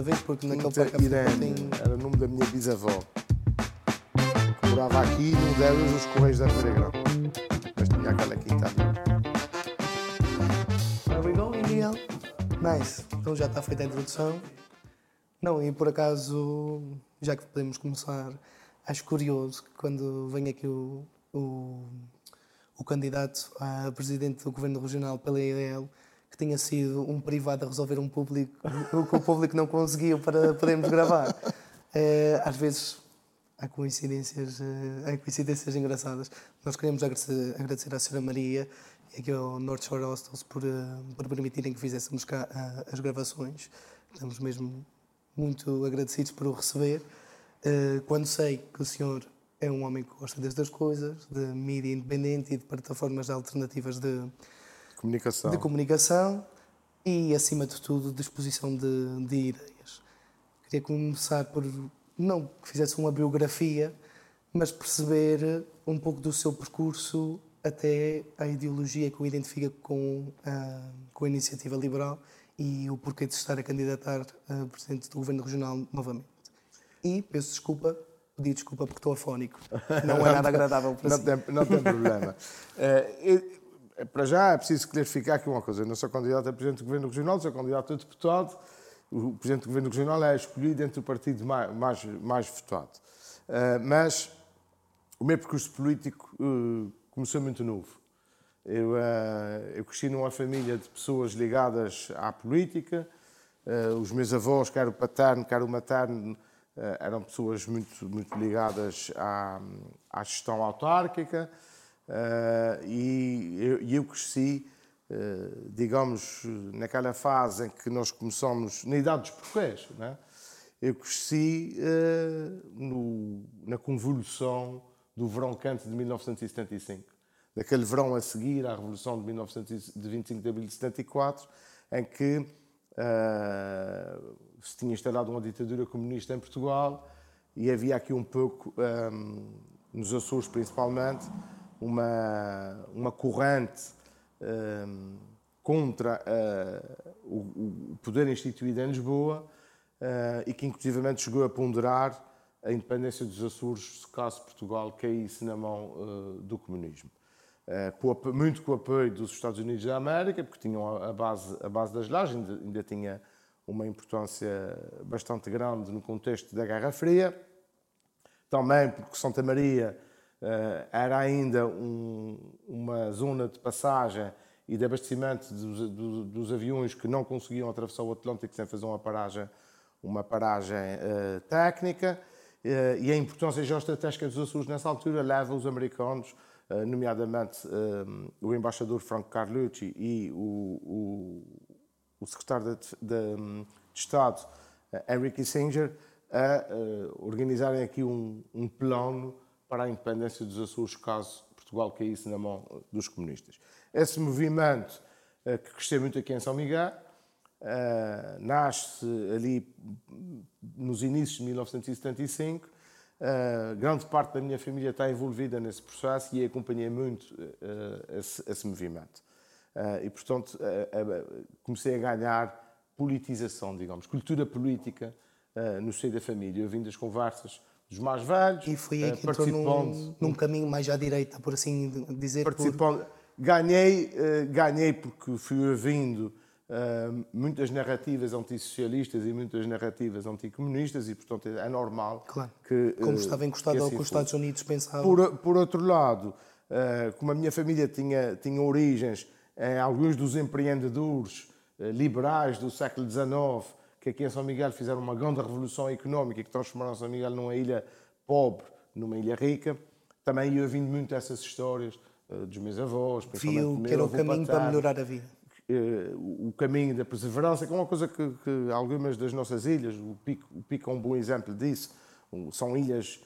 outra vez, porque naquele parque Irene, tem... era o nome da minha bisavó. Que morava aqui num deles os Correios da Grande. Mas tinha aquela quinta. There we go, Miguel. Nice. Então já está feita a introdução. Não, e por acaso, já que podemos começar, acho curioso que quando vem aqui o, o, o candidato a presidente do Governo Regional pela IDL, que tenha sido um privado a resolver um público, o que o público não conseguiu para podermos gravar. Eh, às vezes há coincidências, eh, há coincidências engraçadas. Nós queremos agradecer, agradecer à Sra. Maria e aqui ao North Shore Hostels por, eh, por permitirem que fizéssemos cá as gravações. Estamos mesmo muito agradecidos por o receber. Quando sei que o senhor é um homem que gosta destas coisas, de mídia independente e de plataformas alternativas de, Comunicação. de comunicação e, acima de tudo, de exposição de, de ideias. Queria começar por, não que fizesse uma biografia, mas perceber um pouco do seu percurso até a ideologia que o identifica com a, com a iniciativa liberal e o porquê de estar a candidatar a presidente do Governo Regional novamente. E peço desculpa, pedi desculpa porque estou afónico. Não é nada agradável para Não si. tem, não tem problema. Eh, para já é preciso clarificar aqui uma coisa. Eu não sou candidato a presidente do Governo Regional, sou candidato a deputado. O presidente do Governo Regional é escolhido entre o partido mais, mais, mais votado. Eh, mas o meu percurso político eh, começou muito novo. Eu, eh, eu cresci numa família de pessoas ligadas à política. Os meus avós, quer o paterno, quer o materno, eram pessoas muito, muito ligadas à, à gestão autárquica. Eh, e eu, eu cresci, eh, digamos, naquela fase em que nós começamos, na idade dos porquês, né? eu cresci eh, no- na convulsão do verão quente de 1975. Daquele verão a seguir à Revolução de, 1900 de 25 de abril de 74, em que se tinha instalado uma ditadura comunista em Portugal e havia aqui um pouco, eh, nos Açores principalmente, uma, uma corrente eh, contra eh, o, o poder instituído em Lisboa eh, e que inclusivamente chegou a ponderar a independência dos Açores caso Portugal caísse na mão eh, do comunismo. Com muito com o apoio dos Estados Unidos da América, porque tinham a base, a base das lajes, ainda, ainda tinha uma importância bastante grande no contexto da Guerra Fria. Também porque Santa Maria era ainda um- uma zona de passagem e de abastecimento dos, do- dos aviões que não conseguiam atravessar o Atlântico sem fazer uma paragem, uma paragem eh, técnica. Eh, e a importância geoestratégica dos Açores nessa altura leva os americanos, eh, nomeadamente eh, o embaixador Franco Carlucci e o, o, o secretário de, de- de Estado, eh, Henry Kissinger, a eh, organizarem aqui um, um plano para a independência dos Açores caso Portugal caísse na mão dos comunistas. Esse movimento, eh, que cresceu muito aqui em São Miguel, eh, nasce ali nos inícios de 1975. Eh, grande parte da minha família está envolvida nesse processo e acompanhei muito esse, esse movimento. E, portanto, comecei a ganhar politização, digamos, cultura política no seio da família. Eu vim das conversas dos mais velhos, E foi aí eh, que entrou num, num caminho mais à direita, por assim dizer. por- participando. Ganhei, eh, ganhei porque fui ouvindo eh, muitas narrativas antissocialistas e muitas narrativas anticomunistas e, portanto, é normal Claro. que... Como estava encostado ao assim que os. Estados Unidos pensavam. Por, por outro lado, como a minha família tinha, tinha origens em alguns dos empreendedores liberais do século XIX, que aqui em São Miguel fizeram uma grande revolução económica que transformaram São Miguel numa ilha pobre, numa ilha rica, também ia ouvindo muito essas histórias eh, dos meus avós. principalmente Viu que era o caminho para paterno melhorar a vida. eh, o caminho da perseverança, que é uma coisa que, que algumas das nossas ilhas, o Pico, o Pico é um bom exemplo disso, são ilhas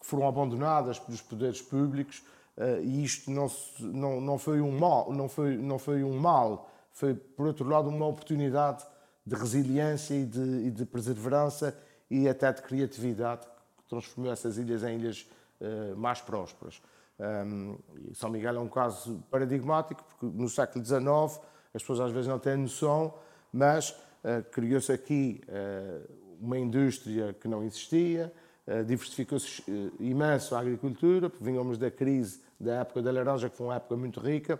que foram abandonadas pelos poderes públicos eh, e isto não, não, não foi um mal, não foi, não foi um mal, foi por outro lado uma oportunidade de resiliência e de, e de perseverança e até de criatividade que transformou essas ilhas em ilhas eh, mais prósperas. Um, São Miguel é um caso paradigmático, porque no século XIX as pessoas às vezes não têm noção, mas criou-se aqui uma indústria que não existia, diversificou-se imenso a agricultura, porque vínhamos da crise da época da laranja, que foi uma época muito rica,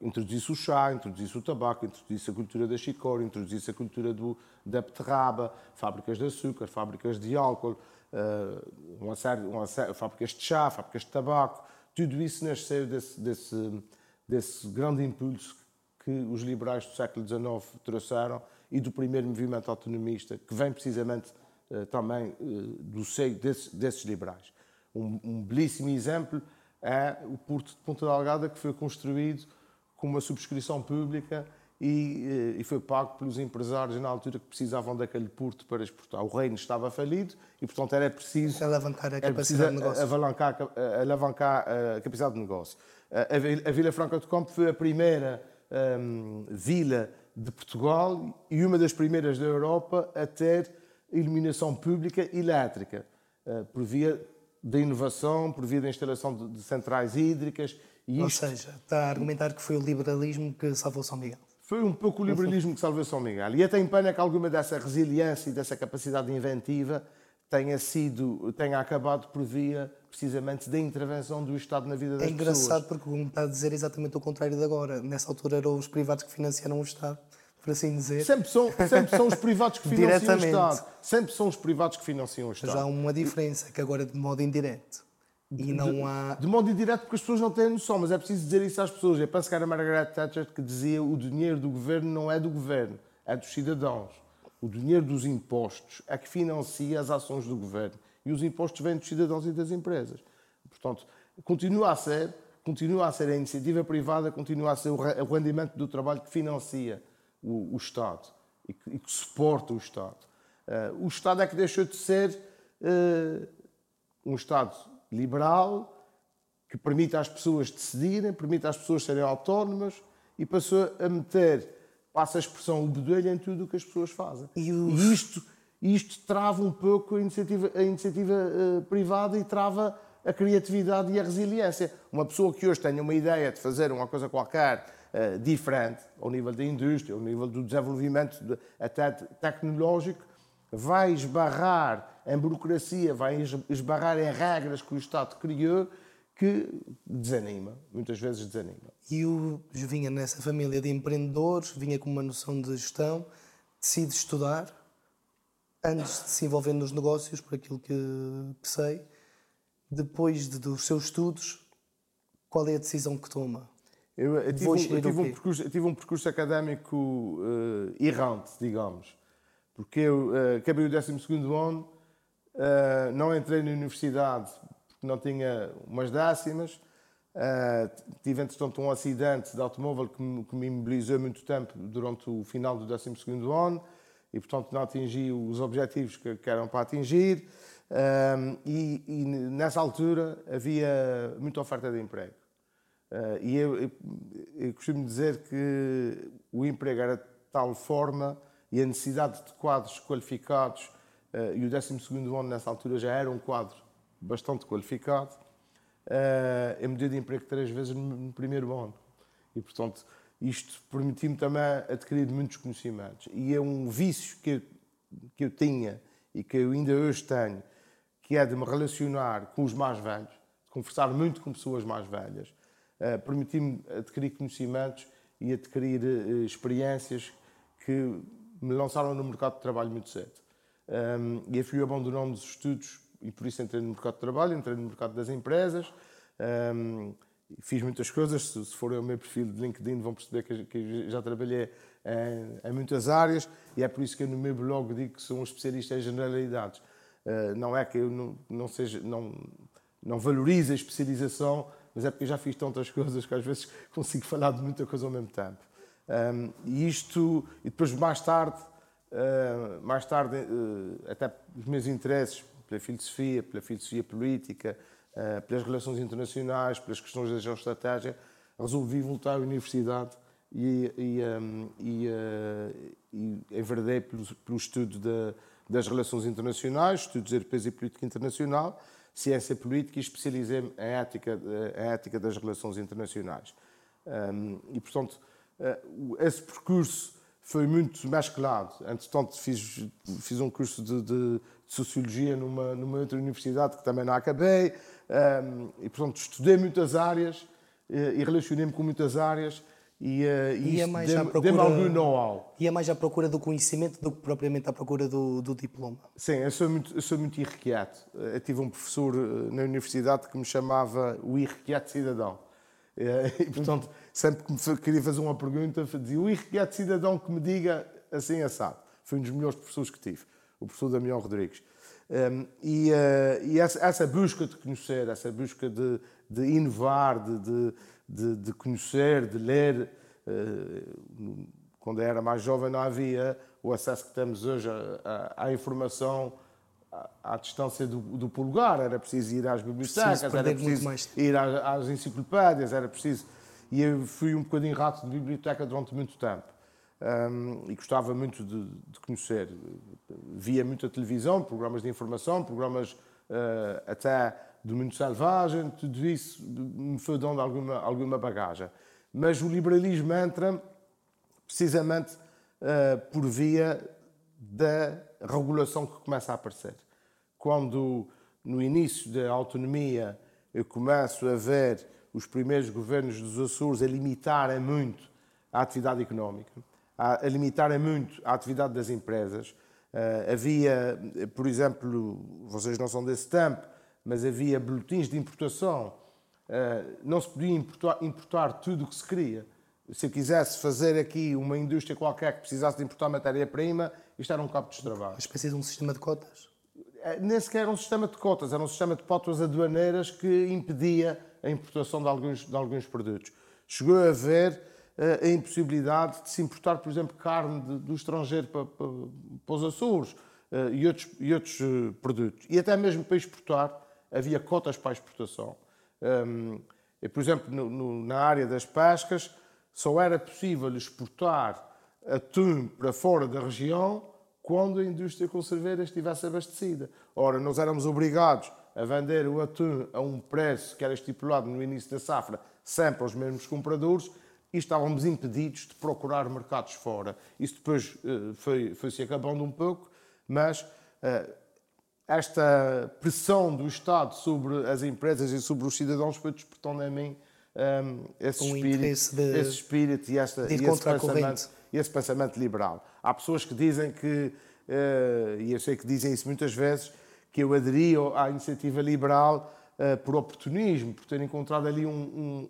introduzisse o chá, introduzisse o tabaco, introduzisse a cultura da chicória, introduzisse a cultura do, da beterraba, fábricas de açúcar, fábricas de álcool, uh, uma série, uma série, fábricas de chá, fábricas de tabaco. Tudo isso nasceu desse, desse, desse grande impulso que os liberais do século XIX trouxeram e do primeiro movimento autonomista, que vem precisamente uh, também uh, do seio desse, desses liberais. Um, um belíssimo exemplo é o Porto de Ponta Delgada, que foi construído com uma subscrição pública e, eh, e, foi pago pelos empresários na altura que precisavam daquele porto para exportar. O reino estava falido e, portanto, era preciso alavancar a capacidade de negócio. Alavancar, alavancar a capacidade de negócio. A, Vila Franca de Campo foi a primeira um, vila de Portugal e uma das primeiras da Europa a ter iluminação pública elétrica, uh, por via da inovação, por via da instalação de, de centrais hídricas e Ou seja, está a argumentar que foi o liberalismo que salvou São Miguel. Foi um pouco o liberalismo que salvou São Miguel. E até em pena que alguma dessa resiliência e dessa capacidade inventiva tenha sido, tenha acabado por via precisamente da intervenção do Estado na vida das pessoas. É engraçado porque como está a dizer exatamente o contrário de agora. Nessa altura eram os privados que financiaram o Estado, por assim dizer. Sempre são, sempre são os privados que financiam o Estado. Sempre são os privados que financiam o Estado. Mas há uma diferença, que agora é de modo indireto. E não há. De modo indireto, porque as pessoas não têm noção, mas é preciso dizer isso às pessoas. É para se a Margaret Thatcher que dizia o dinheiro do governo não é do governo, é dos cidadãos. O dinheiro dos impostos é que financia as ações do governo. E os impostos vêm dos cidadãos e das empresas. Portanto, continua a ser, continua a ser a iniciativa privada, continua a ser o rendimento do trabalho que financia o, o Estado e que, e que, suporta o Estado. Uh, o Estado é que deixou de ser uh, um Estado liberal, que permite às pessoas decidirem, permite às pessoas serem autónomas e passou a meter, passa a expressão, o bedelho em tudo o que as pessoas fazem. E, e isto, isto trava um pouco a iniciativa, a iniciativa uh, privada e trava a criatividade e a resiliência. Uma pessoa que hoje tenha uma ideia de fazer uma coisa qualquer uh, diferente, ao nível da indústria, ao nível do desenvolvimento de, até tecnológico, vai esbarrar em burocracia, vai esbarrar em regras que o Estado criou que desanima, muitas vezes desanima. E o vinha nessa família de empreendedores, vinha com uma noção de gestão, decide estudar, antes de se envolver nos negócios, por aquilo que, que sei, depois de, dos seus estudos, qual é a decisão que toma? Eu, eu, tive, um, eu tive, um percurso, eu tive, um percurso, académico uh, errante, digamos porque eu uh, acabei o 12 ano, uh, não entrei na universidade porque não tinha umas décimas, uh, tive entretanto um acidente de automóvel que me, que me imobilizou muito tempo durante o final do 12 ano e portanto não atingi os objetivos que, que eram para atingir e, e, nessa altura havia muita oferta de emprego. Uh, e eu, eu, eu, costumo dizer que o emprego era de tal forma e a necessidade de quadros qualificados, e o 12 ano nessa altura já era um quadro bastante qualificado, eu mudei de emprego três vezes no primeiro ano. E, portanto, isto permitiu-me também adquirir muitos conhecimentos. E é um vício que eu, que eu tinha e que eu ainda hoje tenho, que é de me relacionar com os mais velhos, de conversar muito com pessoas mais velhas, uh, permitiu-me adquirir conhecimentos e adquirir experiências que me lançaram no mercado de trabalho muito cedo. Um, e eu fui abandonando os estudos e por isso entrei no mercado de trabalho, entrei no mercado das empresas. Um, fiz muitas coisas, se, se forem ao meu perfil de LinkedIn vão perceber que, que já trabalhei em, em, muitas áreas e é por isso que eu no meu blog digo que sou um especialista em generalidades. Uh, não é que eu não, não, seja, não, não valorize a especialização, mas é porque já fiz tantas coisas que às vezes consigo falar de muita coisa ao mesmo tempo. Um, e isto, e depois mais tarde, uh, mais tarde, uh, até os meus interesses pela filosofia, pela filosofia política, uh, pelas relações internacionais, pelas questões da geoestratégia, resolvi voltar à universidade e, e, um, e, e enverdei pelo, pelo estudo das relações internacionais, estudos europeus e política internacional, ciência política e especializei-me em ética, em ética das relações internacionais. Um, e, portanto, eh, esse percurso foi muito mesclado. Entretanto, fiz, fiz um curso de, de, de Sociologia numa, numa outra universidade que também não acabei, um, e, portanto, estudei muitas áreas eh, e relacionei-me com muitas áreas e, uh, e isso deu-me procura... algum know-how. Ia mais à procura do conhecimento do que propriamente à procura do, do diploma. Sim, eu sou muito, eu sou muito irrequieto. Eu tive um professor eh, na universidade que me chamava o irrequieto cidadão. E, portanto, sempre que me queria fazer uma pergunta, dizia o irrequieto cidadão que me diga assim assado. Foi um dos melhores professores que tive, o professor Damião Rodrigues. Um, e, uh, e essa, essa, busca de conhecer, essa busca de, de inovar, de, de de, conhecer, de ler. Eh, quando era mais jovem não havia o acesso que temos hoje à, informação à, distância do, do polegar. Era preciso ir às bibliotecas, era preciso ir às, enciclopédias, era preciso... E eu fui um bocadinho rato de biblioteca durante muito tempo. Um, e gostava muito de, de, conhecer. Via muita televisão, programas de informação, programas uh, até do mundo selvagem, tudo isso me foi dando alguma, alguma bagagem. Mas o liberalismo entra precisamente uh, por via da regulação que começa a aparecer. Quando, no início da autonomia, eu começo a ver os primeiros governos dos Açores a limitarem muito a atividade económica, a, a limitarem muito a atividade das empresas. Uh, havia, por exemplo, vocês não são desse tempo, mas havia boletins de importação. Eh, não se podia importar, importar tudo o que se queria. Se eu quisesse fazer aqui uma indústria qualquer que precisasse de importar matéria-prima, isto era um cabo de trabalho. Uma espécie de um sistema de cotas? Eh, nem sequer era um sistema de cotas, era um sistema de cotas aduaneiras que impedia a importação de alguns, de alguns produtos. Chegou a haver uh, a impossibilidade de se importar, por exemplo, carne de, do estrangeiro para, para, para os Açores uh, e outros, e outros uh, produtos. E até mesmo para exportar havia cotas para a exportação. Um, e, por exemplo, no, no, na área das pescas, só era possível exportar atum para fora da região quando a indústria conserveira estivesse abastecida. Ora, nós éramos obrigados a vender o atum a um preço que era estipulado no início da safra, sempre aos mesmos compradores, e estávamos impedidos de procurar mercados fora. Isso depois uh, foi, foi se acabando um pouco, mas uh, esta pressão do Estado sobre as empresas e sobre os cidadãos foi despertando em mim um, esse, um espírito, de, esse espírito e, esta, e esse, pensamento, esse pensamento liberal. Há pessoas que dizem que, uh, e eu sei que dizem isso muitas vezes, que eu aderi à iniciativa liberal uh, por oportunismo, por ter encontrado ali um,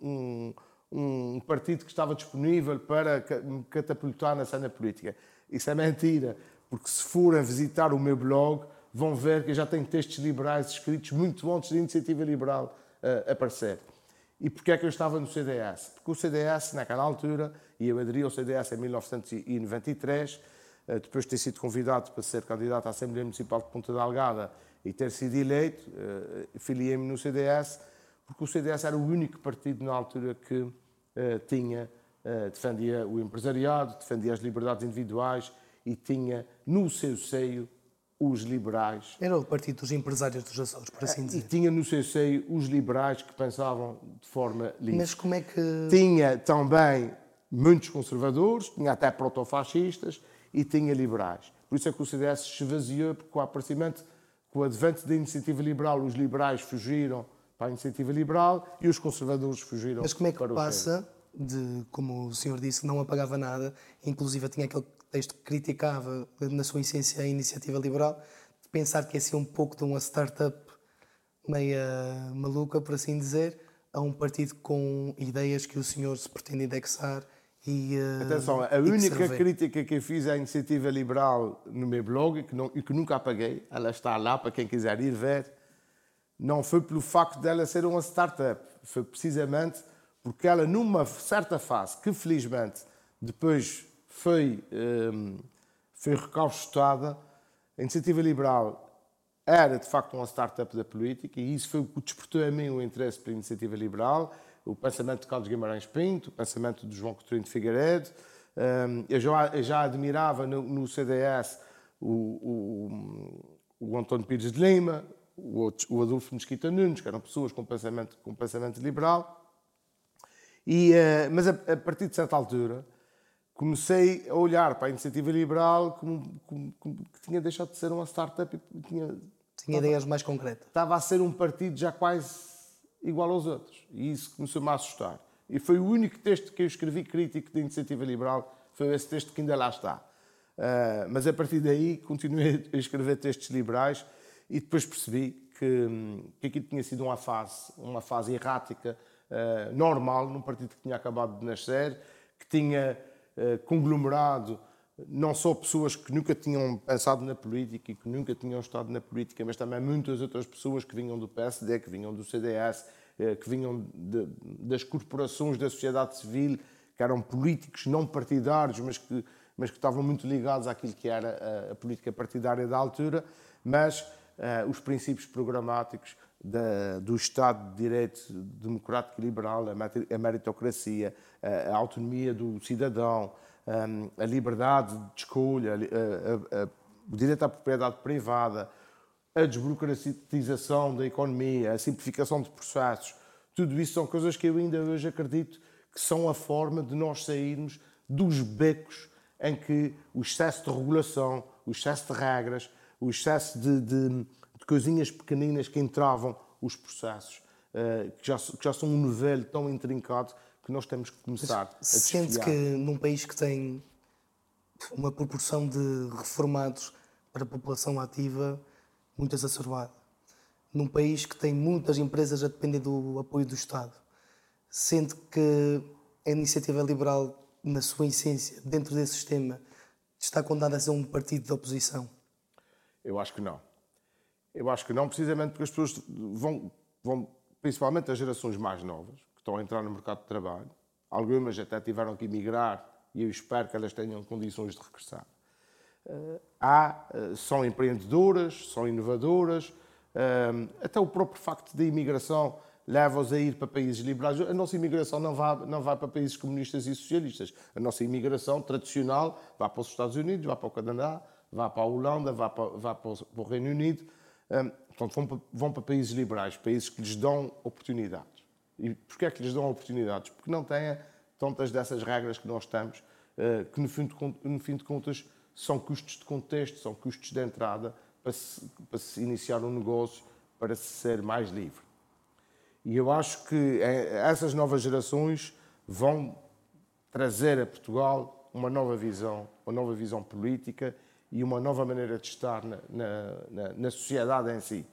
um, um, partido que estava disponível para me catapultar na cena política. Isso é mentira, porque se forem visitar o meu blog, vão ver que eu já tenho textos liberais escritos muito antes da iniciativa liberal uh, aparecer. E porquê é que eu estava no CDS? Porque o CDS, naquela altura, e eu aderi ao CDS em 1993, uh, eh, depois de ter sido convidado para ser candidato à Assembleia Municipal de Ponta Delgada e ter sido eleito, uh, filiei-me no CDS, porque o CDS era o único partido na altura que uh, tinha, defendia o empresariado, defendia as liberdades individuais e tinha no seu seio os liberais. Era o partido dos empresários dos Açores, por assim dizer. E tinha no seu seio os liberais que pensavam de forma livre. Mas como é que. Tinha também muitos conservadores, tinha até protofascistas e tinha liberais. Por isso é que o CDS se esvaziou, porque com o aparecimento, com o advento da iniciativa liberal, os liberais fugiram para a iniciativa liberal e os conservadores fugiram Mas como é que passa de, como o senhor disse, não apagava nada, inclusive tinha aquele texto que criticava, na sua essência, a iniciativa liberal, de pensar que ia ser um pouco de uma startup meia maluca, por assim dizer, a um partido com ideias que o senhor se pretende indexar e. Uh, Atenção, a única crítica que eu fiz à iniciativa liberal no meu blog, e que, não, e que nunca apaguei, ela está lá para quem quiser ir ver, não foi pelo facto dela ser uma startup, foi precisamente porque ela, numa certa fase, que felizmente depois foi, um, foi recauchutada. A iniciativa liberal era, de facto, uma startup da política e isso foi o que despertou a mim o interesse pela iniciativa liberal, o pensamento de Carlos Guimarães Pinto, o pensamento de João Coutinho de Figueiredo. Um, eu, já, eu, já, admirava no, no CDS o, o, o, António Pires de Lima, o, o Adolfo Mesquita Nunes, que eram pessoas com pensamento, com pensamento liberal. E, uh, mas a, a partir de certa altura, comecei a olhar para a iniciativa liberal como, como, como que tinha deixado de ser uma startup e tinha, tinha ideias mais concretas. Estava a ser um partido já quase igual aos outros. E isso começou-me a assustar. E foi o único texto que eu escrevi crítico da iniciativa liberal, foi esse texto que ainda lá está. Uh, mas a partir daí continuei a escrever textos liberais e depois percebi que, que aquilo tinha sido uma fase, uma fase errática, uh, normal, num partido que tinha acabado de nascer, que tinha uh, conglomerado não só pessoas que nunca tinham pensado na política e que nunca tinham estado na política, mas também muitas outras pessoas que vinham do PSD, que vinham do CDS, eh, que vinham de, das corporações da sociedade civil, que eram políticos não partidários, mas que, mas que estavam muito ligados àquilo que era a, a política partidária da altura, mas uh, os princípios programáticos da, do Estado de Direito democrático e liberal, a meritocracia, a, a autonomia do cidadão, a liberdade de escolha, a, a, o direito à propriedade privada, a desburocratização da economia, a simplificação de processos, tudo isso são coisas que eu ainda hoje acredito que são a forma de nós sairmos dos becos em que o excesso de regulação, o excesso de regras, o excesso de, de, de coisinhas pequeninas que entravam os processos, uh, que, já, que já são um novelo tão intrincado que nós temos que começar Mas a desfiar. Sente que num país que tem uma proporção de reformados para a população ativa muito exacerbada, num país que tem muitas empresas a depender do apoio do Estado, sente que a iniciativa liberal, na sua essência, dentro desse sistema, está condenada a ser um partido de oposição? Eu acho que não. Eu acho que não, precisamente porque as pessoas vão, vão principalmente as gerações mais novas, estão a entrar no mercado de trabalho. Algumas até tiveram que emigrar e eu espero que elas tenham condições de regressar. Eh, há, eh, são empreendedoras, são inovadoras, eh, até o próprio facto da imigração leva-os a ir para países liberais. A nossa imigração não vai, não vai para países comunistas e socialistas. A nossa imigração tradicional vai para os Estados Unidos, vai para o Canadá, vai para a Holanda, vai para, vai para o Reino Unido. Portanto, vão para, vão para países liberais, países que lhes dão oportunidades. E porquê é que lhes dão oportunidades? Porque não têm tantas dessas regras que nós temos, eh, que no fim de, no fim de contas são custos de contexto, são custos de entrada para se, para se iniciar um negócio, para se ser mais livre. E eu acho que eh, essas novas gerações vão trazer a Portugal uma nova visão, uma nova visão política e uma nova maneira de estar na, na, na, sociedade em si.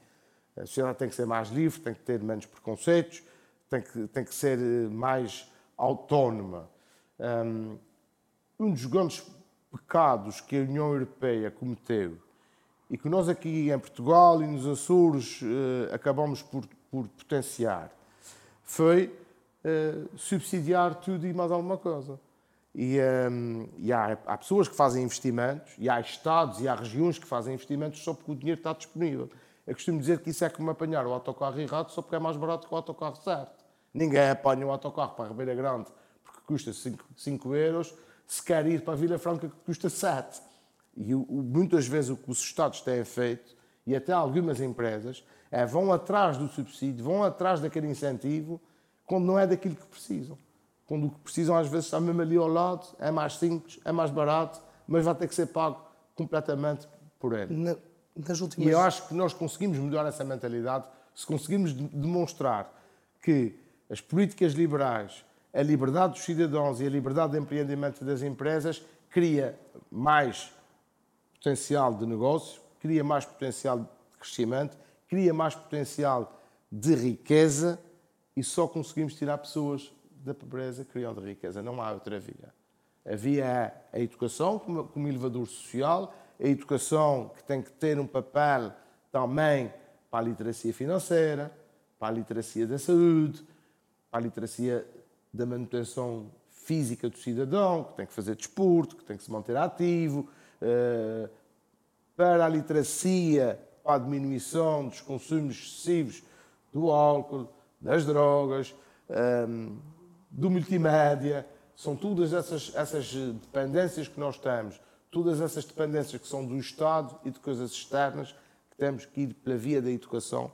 A sociedade tem que ser mais livre, tem que ter menos preconceitos, tem que, tem que ser eh, mais autónoma. Um dos grandes pecados que a União Europeia cometeu e que nós aqui em Portugal e nos Açores uh, acabamos por, por potenciar foi uh, subsidiar tudo e mais alguma coisa. E, um, e há, há, pessoas que fazem investimentos, e há Estados e há regiões que fazem investimentos só porque o dinheiro está disponível. Eu costumo dizer que isso é como apanhar o autocarro errado só porque é mais barato que o autocarro certo. Ninguém apanha um autocarro para a Ribeira Grande porque custa 5 euros, se quer ir para a Vila Franca que custa 7. E o, muitas vezes o que os Estados têm feito, e até algumas empresas, é vão atrás do subsídio, vão atrás daquele incentivo, quando não é daquilo que precisam. Quando o que precisam às vezes está mesmo ali ao lado, é mais simples, é mais barato, mas vai ter que ser pago completamente por ele. Na, últimas... E eu acho que nós conseguimos mudar essa mentalidade se conseguimos demonstrar que as políticas liberais, a liberdade dos cidadãos e a liberdade de empreendimento das empresas cria mais potencial de negócio, cria mais potencial de crescimento, cria mais potencial de riqueza e só conseguimos tirar pessoas da pobreza criando riqueza. Não há outra via. A via é a educação como, elevador social, a educação que tem que ter um papel também para a literacia financeira, para a literacia da saúde, para a literacia da manutenção física do cidadão, que tem que fazer desporto, que tem que se manter ativo, eh, para a literacia, para a diminuição dos consumos excessivos do álcool, das drogas, eh, do multimédia. São todas essas, essas dependências que nós temos, todas essas dependências que são do Estado e de coisas externas, que temos que ir pela via da educação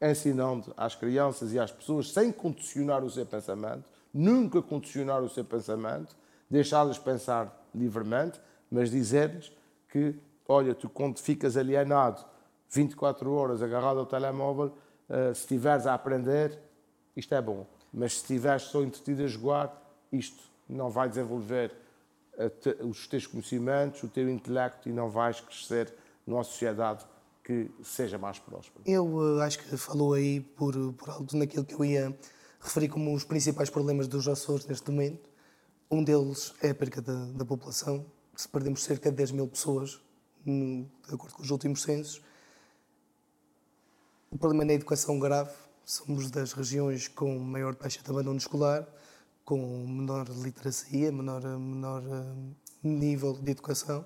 ensinando às crianças e às pessoas, sem condicionar o seu pensamento, nunca condicionar o seu pensamento, deixá-los pensar livremente, mas dizer-lhes que, olha, tu quando ficas alienado 24 horas agarrado ao telemóvel, uh, se estiveres a aprender, isto é bom. Mas se estiveres só entretido a jogar, isto não vai desenvolver te, os teus conhecimentos, o teu intelecto e não vais crescer numa sociedade que seja mais próspera. Eu uh, acho que falou aí por, por alto naquilo que eu ia referir como os principais problemas dos Açores neste momento. Um deles é a perca da, da população. Se perdemos cerca de 10 mil pessoas, de acordo com os últimos censos. O problema na educação grave. Somos das regiões com maior taxa de abandono escolar, com menor literacia, menor, menor uh, nível de educação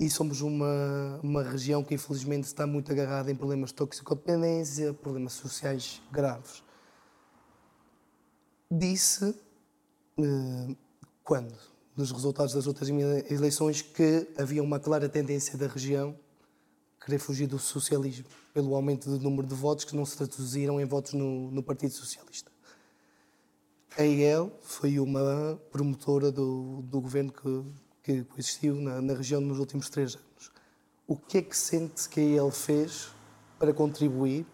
e somos uma, uma região que infelizmente está muito agarrada em problemas de toxicodependência, problemas sociais graves. Disse, eh, quando, nos resultados das outras eleições, que havia uma clara tendência da região querer fugir do socialismo, pelo aumento do número de votos que não se traduziram em votos no, no Partido Socialista. A IEL foi uma promotora do, do governo que que existiu na, na, região nos últimos três anos. O que é que sente que ele fez para contribuir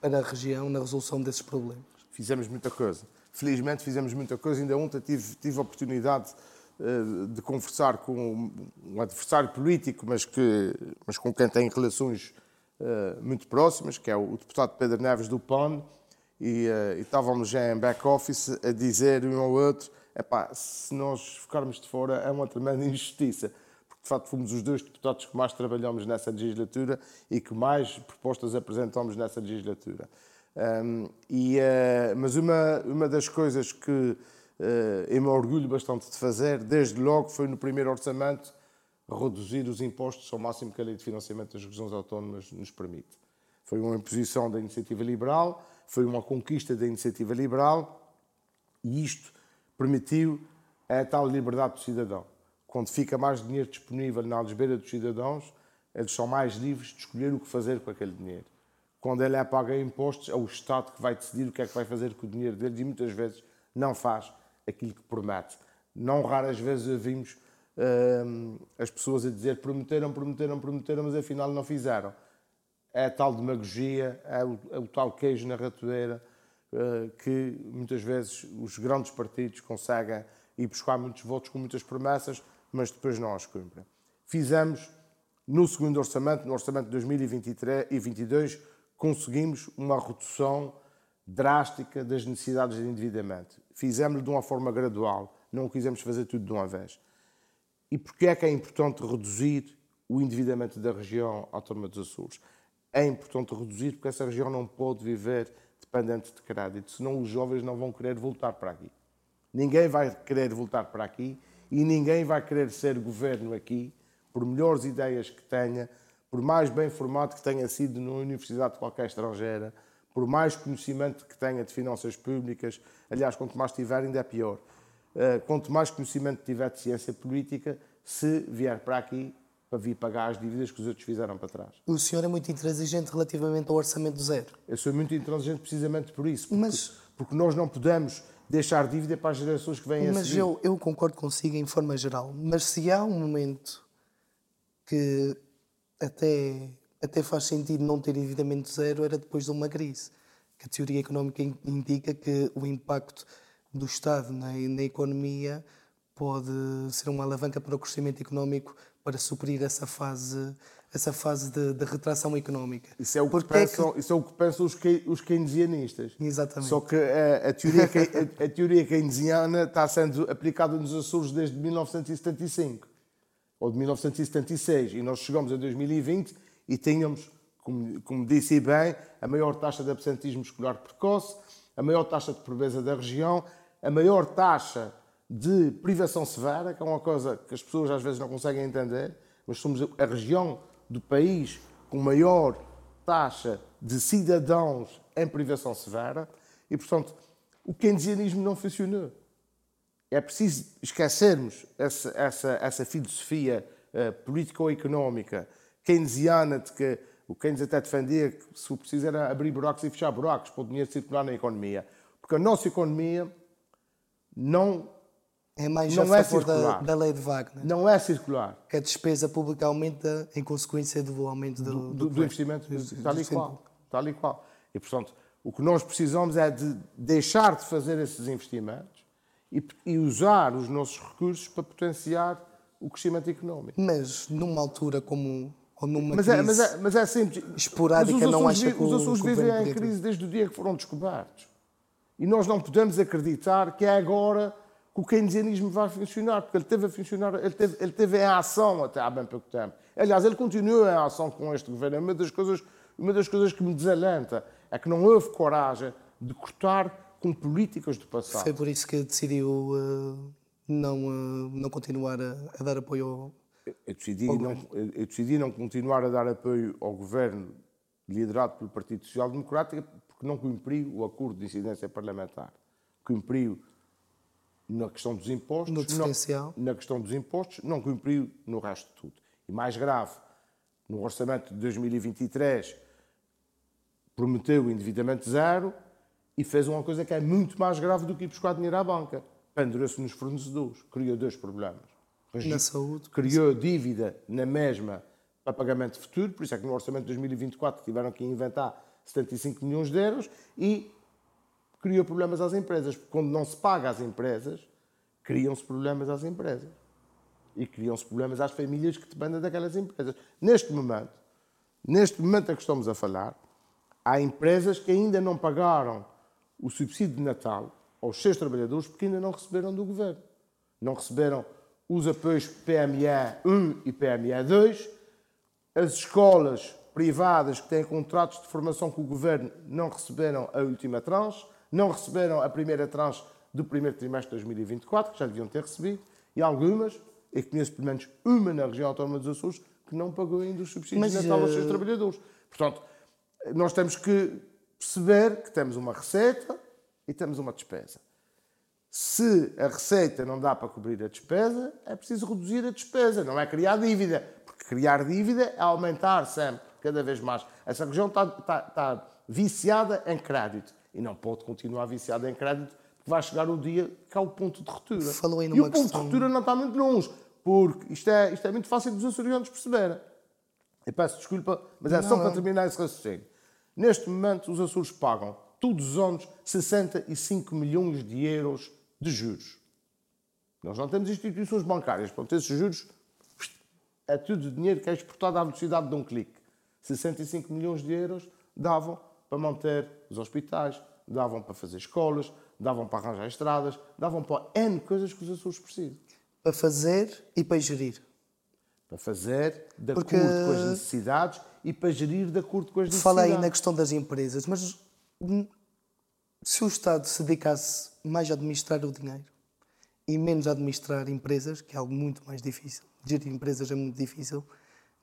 para a região na resolução desses problemas? Fizemos muita coisa. Felizmente fizemos muita coisa. Ainda ontem tive, tive a oportunidade uh, de conversar com um adversário político, mas, que, mas com quem tem relações uh, muito próximas, que é o, deputado Pedro Neves do PAN, e, uh, e estávamos já em back-office a dizer um ao outro epá, se nós ficarmos de fora é uma tremenda injustiça, porque de facto fomos os dois deputados que mais trabalhamos nessa legislatura e que mais propostas apresentamos nessa legislatura. Um, e, uh, mas uma, uma das coisas que uh, eu me orgulho bastante de fazer, desde logo, foi no primeiro orçamento reduzir os impostos ao máximo que a Lei de Financiamento das Regiões Autónomas nos permite. Foi uma imposição da iniciativa liberal, foi uma conquista da iniciativa liberal e isto permitiu a tal liberdade do cidadão. Quando fica mais dinheiro disponível na algebeira dos cidadãos, eles são mais livres de escolher o que fazer com aquele dinheiro. Quando ele é pago impostos, é o Estado que vai decidir o que é que vai fazer com o dinheiro deles e muitas vezes não faz aquilo que promete. Não raras vezes ouvimos hum, as pessoas a dizer prometeram, prometeram, prometeram, mas afinal não fizeram. É a tal demagogia, é o, é o tal queijo na ratoeira que muitas vezes os grandes partidos conseguem ir buscar muitos votos com muitas promessas, mas depois não as cumprem. Fizemos no segundo orçamento, no orçamento de 2023 e 2022, conseguimos uma redução drástica das necessidades de endividamento. Fizemos de uma forma gradual, não quisemos fazer tudo de uma vez. E porquê é que é importante reduzir o endividamento da região autónoma dos Açores? É importante reduzir porque essa região não pode viver dependente de crédito, senão os jovens não vão querer voltar para aqui. Ninguém vai querer voltar para aqui e ninguém vai querer ser governo aqui, por melhores ideias que tenha, por mais bem formado que tenha sido numa universidade qualquer estrangeira, por mais conhecimento que tenha de finanças públicas. Aliás, quanto mais tiver, ainda é pior. Eh, quanto mais conhecimento tiver de ciência política, se vier para aqui, para vir pagar as dívidas que os outros fizeram para trás. O senhor é muito intransigente relativamente ao orçamento zero. Eu sou muito intransigente precisamente por isso. Porque, Mas... porque nós não podemos deixar dívida para as gerações que vêm Mas a seguir. Mas eu, eu concordo consigo em forma geral. Mas se há um momento que até, até faz sentido não ter endividamento zero, era depois de uma crise. Que a teoria económica indica que o impacto do Estado na, na economia pode ser uma alavanca para o crescimento económico para suprir essa fase essa fase de, de retração económica. Isso é o que, pensam, é que... Isso é o que pensam os, os keynesianistas. Exatamente. Só que a, a teoria, a, a, teoria keynesiana está sendo aplicada nos Açores desde 1975 ou de 1976 e nós chegamos a 2020 e tínhamos, como, como disse bem, a maior taxa de absentismo escolar precoce, a maior taxa de pobreza da região, a maior taxa de privação severa, que é uma coisa que as pessoas às vezes não conseguem entender, mas somos a região do país com maior taxa de cidadãos em privação severa e, portanto, o keynesianismo não funcionou. É preciso esquecermos essa, essa, essa filosofia uh, político-económica keynesiana de que o Keynes até defendia que, se for preciso, era abrir buracos e fechar buracos para o dinheiro circular na economia. Porque a nossa economia não É mais Não a é favor da, circular. da lei de Wagner. Não é circular. Que a despesa pública aumenta em consequência do aumento do, do, do, do investimento, tal e qual. Tal e qual. E, portanto, o que nós precisamos é de deixar de fazer esses investimentos e, e usar os nossos recursos para potenciar o crescimento económico. Mas numa altura como. Ou numa Mas crise. é, mas, é, mas é simples. esporádica, Mas os não acha que o- Os Açores vivem em crise desde o dia que foram descobertos. E nós não podemos acreditar que é agora que o keynesianismo vai funcionar, porque ele teve a funcionar, ele teve, ele teve em ação até há bem pouco tempo. Aliás, ele continua em ação com este governo. Uma das coisas, uma das coisas que me desalenta é que não houve coragem de cortar com políticas do passado. Foi por isso que decidiu eh, não, eh, não continuar a, a dar apoio ao. Eu decidi, não, eu eu decidi não continuar a dar apoio ao governo liderado pelo Partido Social Democrático porque não cumpriu o acordo de incidência parlamentar. Cumpriu na questão dos impostos, No não- diferencial. na questão dos impostos, não cumpriu no resto de tudo. E mais grave, no orçamento de 2023 prometeu o endividamento zero e fez uma coisa que é muito mais grave do que ir buscar dinheiro à banca. Pendurou-se nos fornecedores. Criou dois problemas. Na saúde. Criou dívida na mesma para pagamento futuro, por isso é que no orçamento de 2024 tiveram que inventar 75 milhões de euros e criou problemas às empresas. Porque quando não se paga às empresas, criam-se problemas às empresas. E criam-se problemas às famílias que dependem daquelas empresas. Neste momento, neste momento a que estamos a falar, há empresas que ainda não pagaram o subsídio de Natal aos seus trabalhadores porque ainda não receberam do governo. Não receberam os apoios PME 1 e PME 2. As escolas privadas que têm contratos de formação com o governo não receberam a última tranche, não receberam a primeira tranche do primeiro trimestre de 2024, que já deviam ter recebido, e algumas, eu conheço pelo menos uma na região autónoma dos Açores, que não pagou ainda os subsídios Mas, de Natal aos eh, seus trabalhadores. Portanto, nós temos que perceber que temos uma receita e temos uma despesa. Se a receita não dá para cobrir a despesa, é preciso reduzir a despesa, não é criar dívida. Porque criar dívida é aumentar sempre, cada vez mais. Essa região está, está- está viciada em crédito e não pode continuar viciada em crédito, porque vai chegar o dia que há o ponto de ruptura. Falou aí e numa o ponto questão- de ruptura não está muito longe, porque isto é, isto é muito fácil dos açorianos perceberem. Eu peço desculpa, mas é só Não, para não. terminar esse raciocínio. Neste momento, os Açores pagam, todos os anos, 65 milhões de euros de juros. Nós não temos instituições bancárias, portanto, esses juros é tudo dinheiro que é exportado à velocidade de um clique. 65 milhões de euros davam para manter os hospitais, davam para fazer escolas, davam para arranjar estradas, davam para N coisas que os Açores precisam. Para fazer e para gerir. Para fazer de Porque- acordo com as necessidades e para gerir de acordo com as necessidades. Fala aí na questão das empresas, mas hum, se o Estado se dedicasse mais a administrar o dinheiro e menos a administrar empresas, que é algo muito mais difícil, gerir empresas é muito difícil,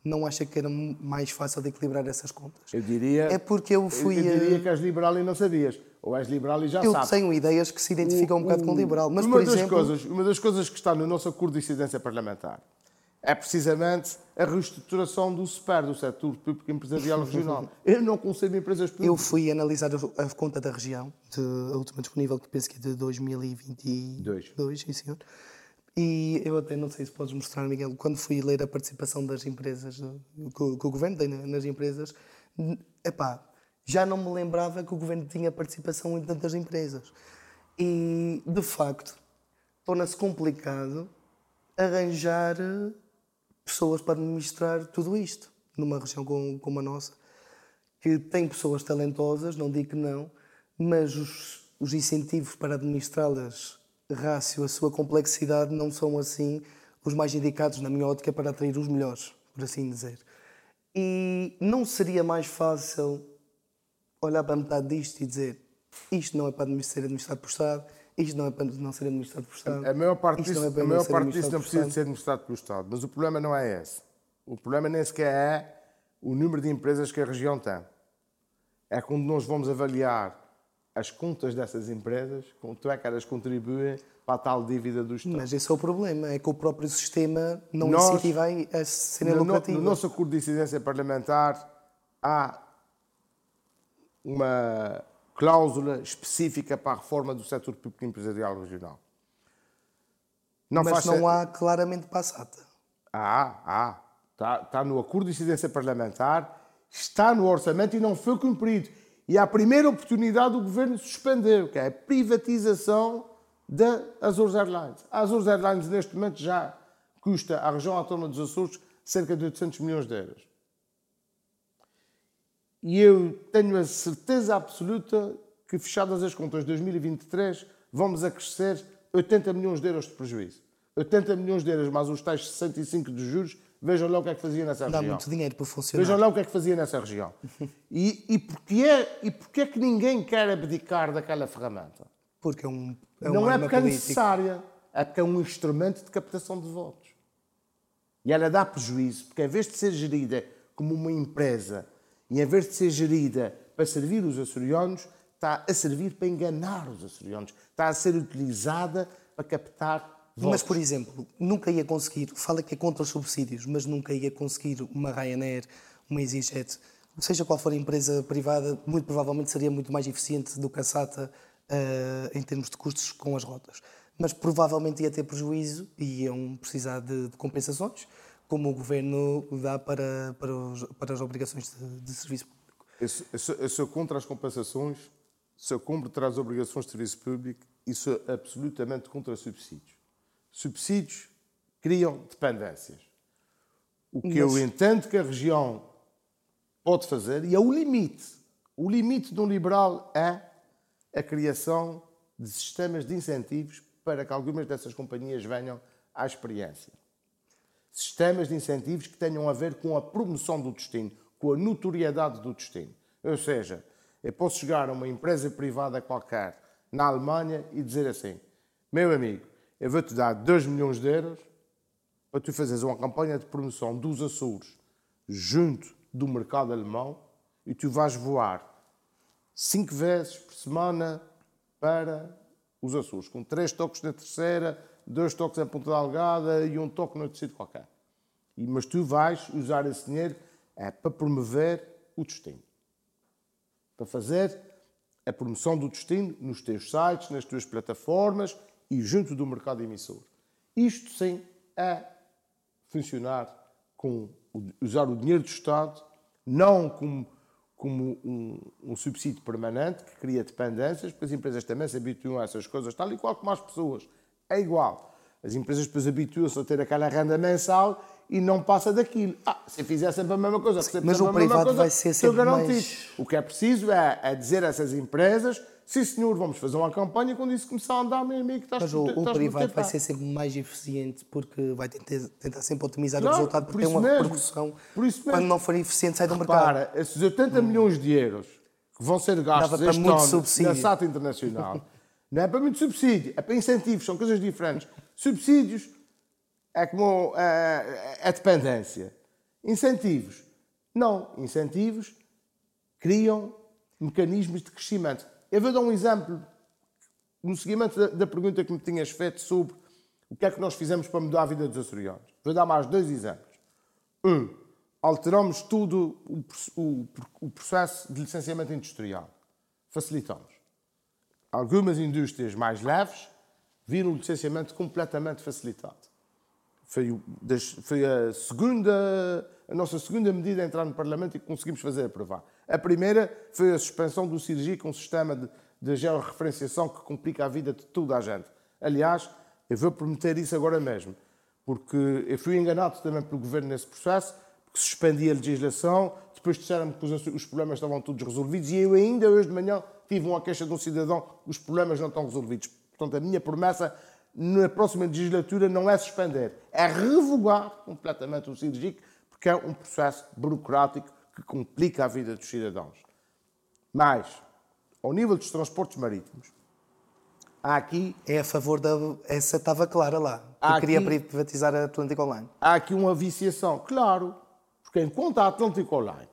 não acha que era mais fácil de equilibrar essas contas? Eu diria, É porque eu fui. eu, eu diria eh, que és liberal e não sabias. Ou és liberal e já Eu sabes. tenho ideias que se identificam um bocado com liberal, mas uma, por das exemplo. coisas, uma das coisas que está no nosso acordo de incidência parlamentar é precisamente a reestruturação do SPER, do setor público empresarial regional. Eu não concebo empresas Eu públicas. fui analisar a a conta da região, de, a última disponível, que penso que é de 2022, Dois. sim senhor. E eu até não sei se podes mostrar, Miguel, quando fui ler a participação das empresas, eh, que, o- que o governo tem na- nas empresas, epá, já não me lembrava que o governo tinha participação em tantas empresas. E, de facto, torna-se complicado arranjar eh, pessoas para administrar tudo isto numa região como, como a nossa que tem pessoas talentosas, não digo que não, mas os, os incentivos para administrá-las, rácio a sua complexidade, não são assim os mais indicados, na minha ótica, para atrair os melhores, por assim dizer. E não seria mais fácil olhar para metade disto e dizer isto não é para ser administrado por Estado, isto não é para não ser administrado por Estado. A maior parte isto disso, não é para a maior parte disso não precisa de ser administrado pelo Estado. Mas o problema não é esse. O problema nem sequer é o número de empresas que a região tem. É quando nós vamos avaliar as contas dessas empresas, quanto é que elas contribuem para a tal dívida do Estado. Mas esse é o problema, é que o próprio sistema não Nós- incentiva a a serem No, no- lucrativas. no nosso acordo de incidência parlamentar há uma cláusula específica para a reforma do setor público empresarial regional. Não Mas não há claramente passata. Há, há. Está, está no acordo de incidência parlamentar, está no orçamento e não foi cumprido. E a primeira oportunidade o governo suspendeu, que é a privatização da Azores Airlines. A Azores Airlines, neste momento, já custa à região autónoma dos Açores cerca de 800 milhões de euros. E eu tenho a certeza absoluta que, fechadas as contas de 2023, vamos acrescer 80 milhões de euros de prejuízo. 80 milhões de euros, mais os tais 65 de juros, vejam lá o que é que fazia nessa Dá região. Dá muito dinheiro para funcionar. Vejam lá o que é que fazia nessa região. E, e, porquê, é, e porquê é que ninguém quer abdicar daquela ferramenta? Porque é um. É Não é porque é necessária, é porque é um instrumento de captação de votos. E ela dá prejuízo, porque em vez de ser gerida como uma empresa e em vez de ser gerida para servir os açorianos, está a servir para enganar os açorianos. Está a ser utilizada para captar votos. Mas, por exemplo, nunca ia conseguir, fala que é contra os subsídios, mas nunca ia conseguir uma Ryanair, uma EasyJet, seja qual for a empresa privada, muito provavelmente seria muito mais eficiente do que a SATA uh, em termos de custos com as rotas mas provavelmente ia ter prejuízo e iam precisar de, de compensações, como o governo dá para, para, os, para as obrigações de, de serviço público. Eu sou, eu sou contra as compensações, sou contra as obrigações de serviço público e sou absolutamente contra subsídios. Subsídios criam dependências. O que mas... eu entendo que a região pode fazer, e é o limite, o limite de um liberal é a criação de sistemas de incentivos para que algumas dessas companhias venham à experiência. Sistemas de incentivos que tenham a ver com a promoção do destino, com a notoriedade do destino. Ou seja, eu posso chegar a uma empresa privada qualquer na Alemanha e dizer assim: meu amigo, eu vou-te dar 2 milhões de euros para tu fazeres uma campanha de promoção dos Açores junto do mercado alemão e tu vais voar cinco vezes por semana para os Açores, com três toques na terceira, dois toques em Ponta Delgada e um toque no tecido qualquer. E, mas tu vais usar esse dinheiro é, para promover o destino. Para fazer a promoção do destino nos teus sites, nas tuas plataformas e junto do mercado emissor. Isto sim é funcionar com usar o dinheiro do Estado não como como um, um, subsídio permanente que cria dependências, porque as empresas também se habituam a essas coisas, tal e qual como as pessoas. É igual. As empresas depois habituam-se a ter aquela renda mensal e não passa daquilo. Ah, se fizer sempre a mesma coisa, mas o privado coisa, vai ser sempre mais... O que é preciso é, é dizer a essas empresas Sim, senhor, vamos fazer uma campanha quando isso começar a andar, meu amigo, estás Mas o, o privado vai ser sempre mais eficiente porque vai tentar, tentar sempre otimizar claro, o resultado porque por tem uma mesmo, repercussão. Por isso mesmo. Quando não for eficiente, sai do mercado. Para, esses 80 hum. milhões de euros que vão ser gastos este ano subsídio. na SATA Internacional, não é para muito subsídio, é para incentivos, são coisas diferentes. Subsídios é como é, é dependência. Incentivos, não. Incentivos criam mecanismos de crescimento. Eu vou dar um exemplo no seguimento da, da, pergunta que me tinhas feito sobre o que é que nós fizemos para mudar a vida dos açorianos. Vou dar mais dois exemplos. Um, alteramos tudo o, o, o processo de licenciamento industrial. Facilitamos. Algumas indústrias mais leves viram o licenciamento completamente facilitado. Foi, foi a segunda, a nossa segunda medida a entrar no Parlamento e conseguimos fazer aprovar. A primeira foi a suspensão do Cirgi com um sistema de, de georreferenciação que complica a vida de toda a gente. Aliás, eu vou prometer isso agora mesmo, porque eu fui enganado também pelo Governo nesse processo, porque suspendi a legislação, depois disseram-me que os, os, problemas estavam todos resolvidos e eu ainda hoje de manhã tive uma queixa de um cidadão os problemas não estão resolvidos. Portanto, a minha promessa na próxima legislatura não é suspender, é revogar completamente o CIRGIC, porque é um processo burocrático que complica a vida dos cidadãos. Mas, ao nível dos transportes marítimos, há aqui. É a favor da. Essa estava clara lá. Que queria privatizar a Atlantic Online. Há aqui uma viciação, claro. Porque enquanto a Atlantic Online,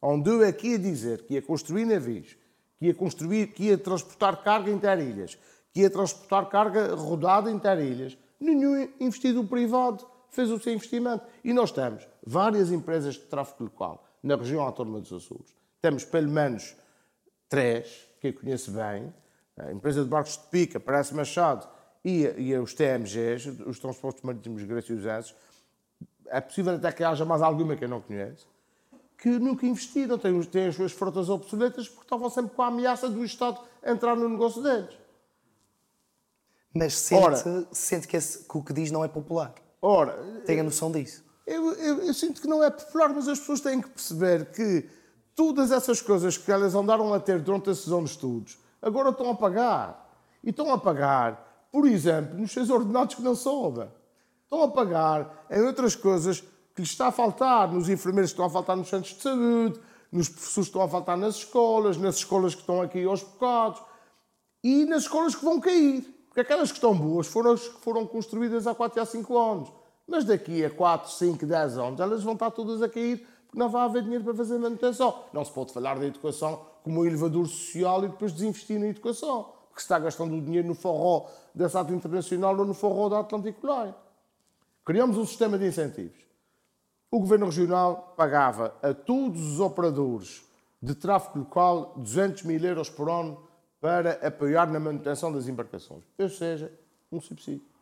onde eu aqui a dizer que ia construir navios, que ia construir, que ia transportar carga interilhas, que ia transportar carga rodada interilhas, nenhum investidor privado fez o seu investimento. E nós temos várias empresas de tráfego local na região autónoma dos Açores. Temos pelo menos três, que eu conheço bem, a empresa de barcos de pica, Parece Machado, e, e os TMGs, os transportes marítimos graciosenses, é possível até que haja mais alguma que eu não conheço, que nunca investiram, têm, têm as suas frotas obsoletas porque estavam sempre com a ameaça do Estado entrar no negócio deles. Mas sente, ora, sente que, esse, que o que diz não é popular. Ora, Tem a noção disso. Eu, eu, eu, sinto que não é popular, mas as pessoas têm que perceber que todas essas coisas que elas andaram a ter durante a sessão de estudos, agora estão a pagar. E estão a pagar, por exemplo, nos seus ordenados que não sobem. Estão a pagar em outras coisas que lhes está a faltar, nos enfermeiros que estão a faltar nos centros de saúde, nos professores que estão a faltar nas escolas, nas escolas que estão aqui aos bocados e nas escolas que vão cair. Porque aquelas que estão boas foram as que foram construídas há 4 e há 5 anos. Mas daqui a 4, 5, 10 anos elas vão estar todas a cair porque não vai haver dinheiro para fazer manutenção. Não se pode falar da educação como um elevador social e depois desinvestir na educação. Porque se está gastando o dinheiro no forró da SAT Internacional ou no forró da Atlântico Line. Criamos um sistema de incentivos. O Governo Regional pagava a todos os operadores de tráfego local 200 mil euros por ano para apoiar na manutenção das embarcações. Ou seja, um subsídio.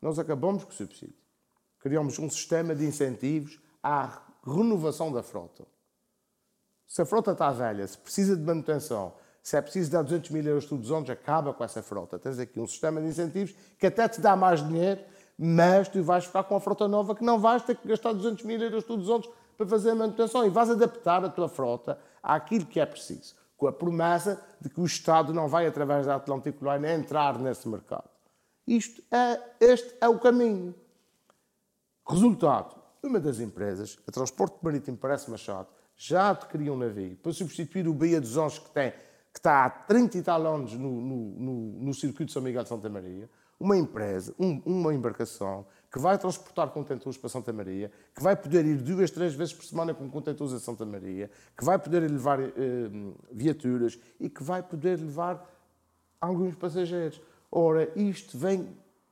Nós acabamos com o subsídio. Criamos um sistema de incentivos à renovação da frota. Se a frota está velha, se precisa de manutenção, se é preciso dar 200 mil euros todos os anos, acaba com essa frota. Tens aqui um sistema de incentivos que até te dá mais dinheiro, mas tu vais ficar com a frota nova que não vais ter que gastar 200 mil euros todos os anos para fazer a manutenção e vais adaptar a tua frota àquilo que é preciso, com a promessa de que o Estado não vai, através da Atlântico Line, entrar nesse mercado. Isto é, este é o caminho. Resultado, uma das empresas, a Transporte Marítimo Parece Machado, já adquiriu um navio para substituir o Baía dos Anjos que, tem, que está há 30 e tal anos no, no, no, no circuito de São Miguel de Santa Maria. Uma empresa, um, uma embarcação que vai transportar contentores para Santa Maria, que vai poder ir duas, três vezes por semana com contentores a Santa Maria, que vai poder levar eh, viaturas e que vai poder levar alguns passageiros. Ora, isto vem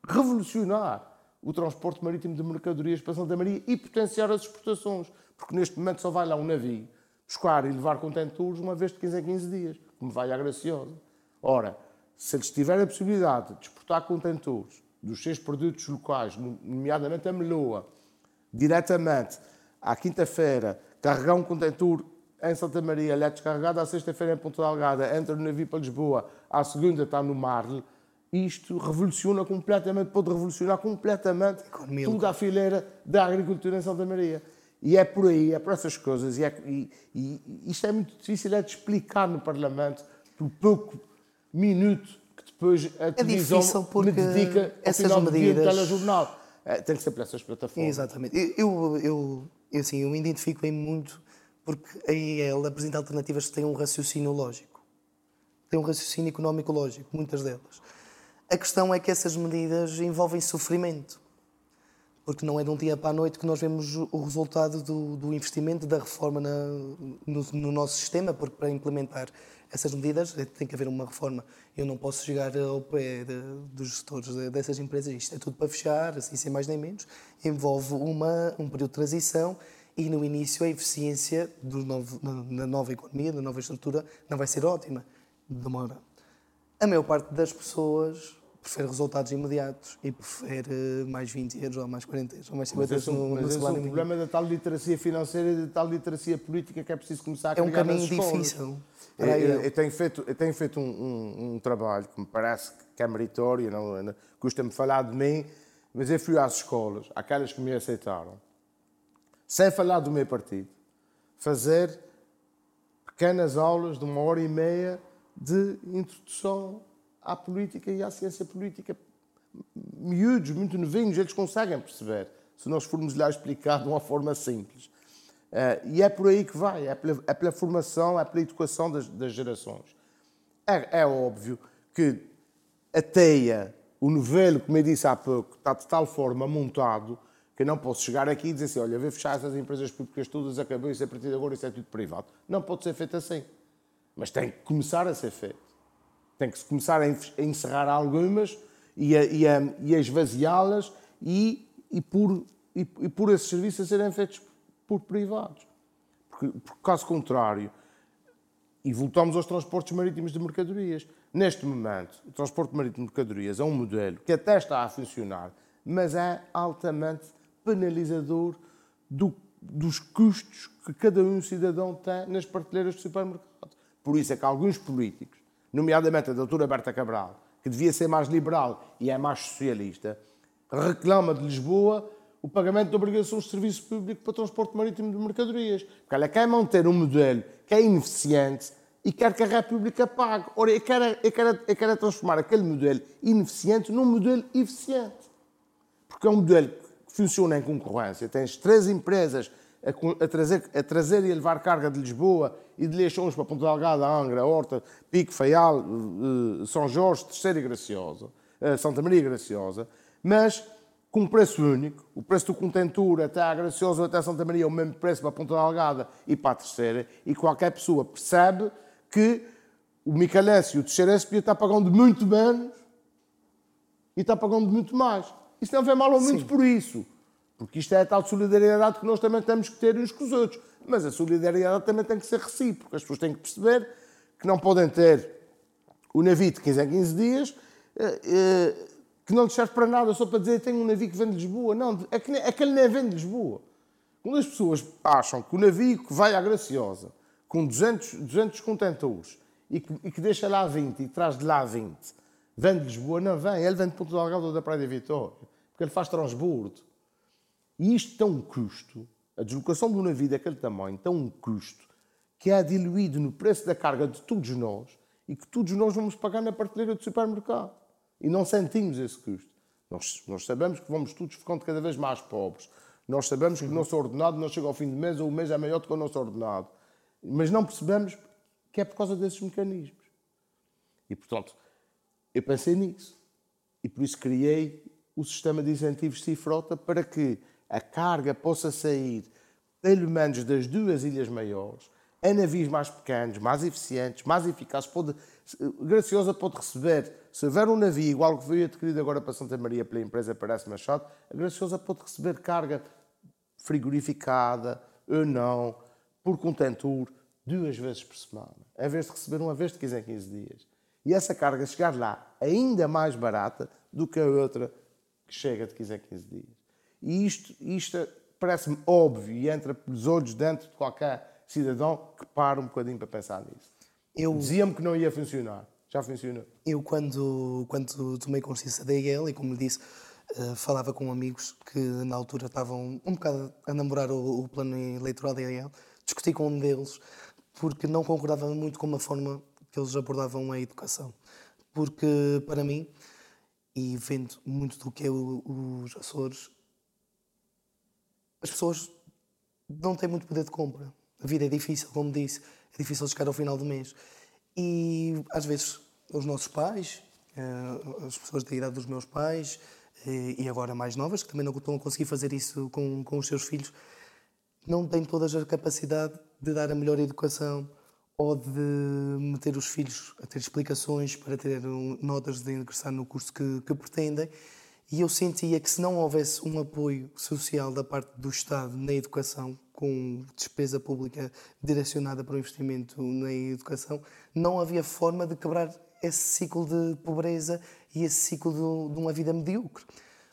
revolucionar o transporte marítimo de mercadorias para Santa Maria e potenciar as exportações, porque neste momento só vai lá um navio buscar e levar contentores uma vez de 15 a 15 dias, como vai à Graciosa. Ora, se eles tiverem a possibilidade de exportar contentores dos seus produtos locais, nomeadamente a meloa, diretamente à quinta-feira, carregar um contentor em Santa Maria, ele é descarregado à sexta-feira em Ponta Delgada, entra no navio para Lisboa, à segunda está no Marle, isto revoluciona completamente, pode revolucionar completamente toda a fileira da agricultura em Santa Maria. E é por aí, é por essas coisas, e, é, e, e isto é muito difícil é de explicar no Parlamento, por pouco minuto que depois a é televisão me dedica ao final medidas... do dia telejornal. É, tem que ser por essas plataformas. Exatamente. Eu, eu, eu, assim, eu me identifico em muito porque a IEL apresenta alternativas que têm um raciocínio lógico. Tem um raciocínio económico lógico, muitas delas. A questão é que essas medidas envolvem sofrimento, porque não é de um dia para a noite que nós vemos o resultado do, do investimento, da reforma na, no, no, nosso sistema, porque para implementar essas medidas tem que haver uma reforma. Eu não posso chegar ao pé de, dos gestores dessas empresas, isto é tudo para fechar, assim sem mais nem menos, envolve uma, um período de transição e no início a eficiência novo, na nova economia, da nova estrutura, não vai ser ótima, demora a maior parte das pessoas prefere resultados imediatos e prefere mais 20 euros ou mais 40 euros ou mais 50 euros no, mas no esse é o problema da tal literacia financeira e da tal literacia política que é preciso começar a criar É um caminho difícil. Eu, eu, eu, tenho feito, eu tenho feito um, um, um, trabalho que me parece que é meritório, não, não custa-me falar de mim, mas eu fui às escolas, aquelas que me aceitaram, sem falar do meu partido, fazer pequenas aulas de uma hora e meia de introdução à política e à ciência política. Miúdos, muito novinhos, eles conseguem perceber, se nós formos lá explicar de uma forma simples. Uh, e é por aí que vai, é pela, é pela formação, é pela educação das, das gerações. É, é, óbvio que a teia, o novelo, como eu disse há pouco, está de tal forma montado que eu não posso chegar aqui e dizer assim, olha, vou fechar essas empresas públicas todas, acabou isso a partir de agora, isso é tudo privado. Não pode ser feito assim. Mas tem que começar a ser feito. Tem que se começar a encerrar algumas e a, e a, e a esvaziá-las e, e, por, e, e por esses serviços a serem feitos por privados. Porque, por caso contrário, e voltamos aos transportes marítimos de mercadorias, neste momento, o transporte marítimo de mercadorias é um modelo que até está a funcionar, mas é altamente penalizador do, dos custos que cada um cidadão tem nas prateleiras do supermercado. Por isso é que alguns políticos, nomeadamente a doutora Berta Cabral, que devia ser mais liberal e é mais socialista, reclama de Lisboa o pagamento de obrigações de serviço público para transporte marítimo de mercadorias. Porque ela quer manter um modelo que é ineficiente e quer que a República pague. Ora, eu quero, eu quero, eu quero transformar aquele modelo ineficiente num modelo eficiente. Porque é um modelo que funciona em concorrência. Tens três empresas a, a, trazer, a trazer e a levar carga de Lisboa e de Leixões para Ponta Delgada, Angra, Horta, Pico, Faial, uh, São Jorge, Terceira Graciosa, uh, Santa Maria Graciosa, mas com um preço único. O preço do contentor até a Graciosa ou até a Santa Maria é o mesmo preço para a Ponta Delgada e para a Terceira, e qualquer pessoa percebe que o Micalense e o Terceira SP está pagando muito menos e está pagando muito mais. Isso não vem mal ou muito Sim. por isso. Porque isto é a tal solidariedade que nós também temos que ter uns com os outros. Mas a solidariedade também tem que ser recíproca. As pessoas têm que perceber que não podem ter o navio de 15 em 15 dias, eh, eh, que não lhes serve para nada, só para dizer tenho um navio que vem de Lisboa. Não, é que, é que ele nem vem de Lisboa. Quando as pessoas acham que o navio que vai à Graciosa, com 200, 200 contentores, e que, e que deixa lá 20 e traz de lá 20, vem de Lisboa, não vem. Ele vem de Ponto Delgado ou da Praia de Vitória, porque ele faz transbordo. E isto tem um custo, a deslocação de um navio daquele tamanho tem um custo que é diluído no preço da carga de todos nós e que todos nós vamos pagar na prateleira do supermercado. E não sentimos esse custo. Nós, nós sabemos que vamos todos ficando cada vez mais pobres. Nós sabemos que o nosso ordenado não chega ao fim do mês ou o mês é maior do que o nosso ordenado. Mas não percebemos que é por causa desses mecanismos. E, portanto, eu pensei nisso. E por isso criei o sistema de incentivos Cifrota para que a carga possa sair pelo menos das duas ilhas maiores a navios mais pequenos, mais eficientes, mais eficazes. Pode, Graciosa pode receber, se houver um navio igual que foi adquirido agora para Santa Maria pela empresa Parece Machado, a Graciosa pode receber carga frigorificada ou não, por contentor, duas vezes por semana, em vez de receber uma vez de 15 em 15 dias. E essa carga chegar lá ainda mais barata do que a outra que chega de 15 em 15 dias. E isto, isto parece-me óbvio e entra pelos olhos dentro de qualquer cidadão que para um bocadinho para pensar nisso. Eu... Dizia-me que não ia funcionar. Já funcionou. Eu, quando, quando tomei consciência da IEL, e como lhe disse, uh, falava com amigos que na altura estavam um bocado a namorar o, o plano eleitoral da IEL, discuti com um deles porque não concordava muito com a forma que eles abordavam a educação. Porque, para mim, e vendo muito do que é os Açores, as pessoas não têm muito poder de compra. A vida é difícil, como disse, é difícil chegar ao final do mês. E às vezes os nossos pais, eh, as pessoas da idade dos meus pais, eh, e agora mais novas, que também não estão a conseguir fazer isso com, com os seus filhos, não têm todas a capacidade de dar a melhor educação ou de meter os filhos a ter explicações para ter notas de ingressar no curso que, que pretendem. E eu sentia que se não houvesse um apoio social da parte do Estado na educação, com despesa pública direcionada para o investimento na educação, não havia forma de quebrar esse ciclo de pobreza e esse ciclo de, de uma vida medíocre.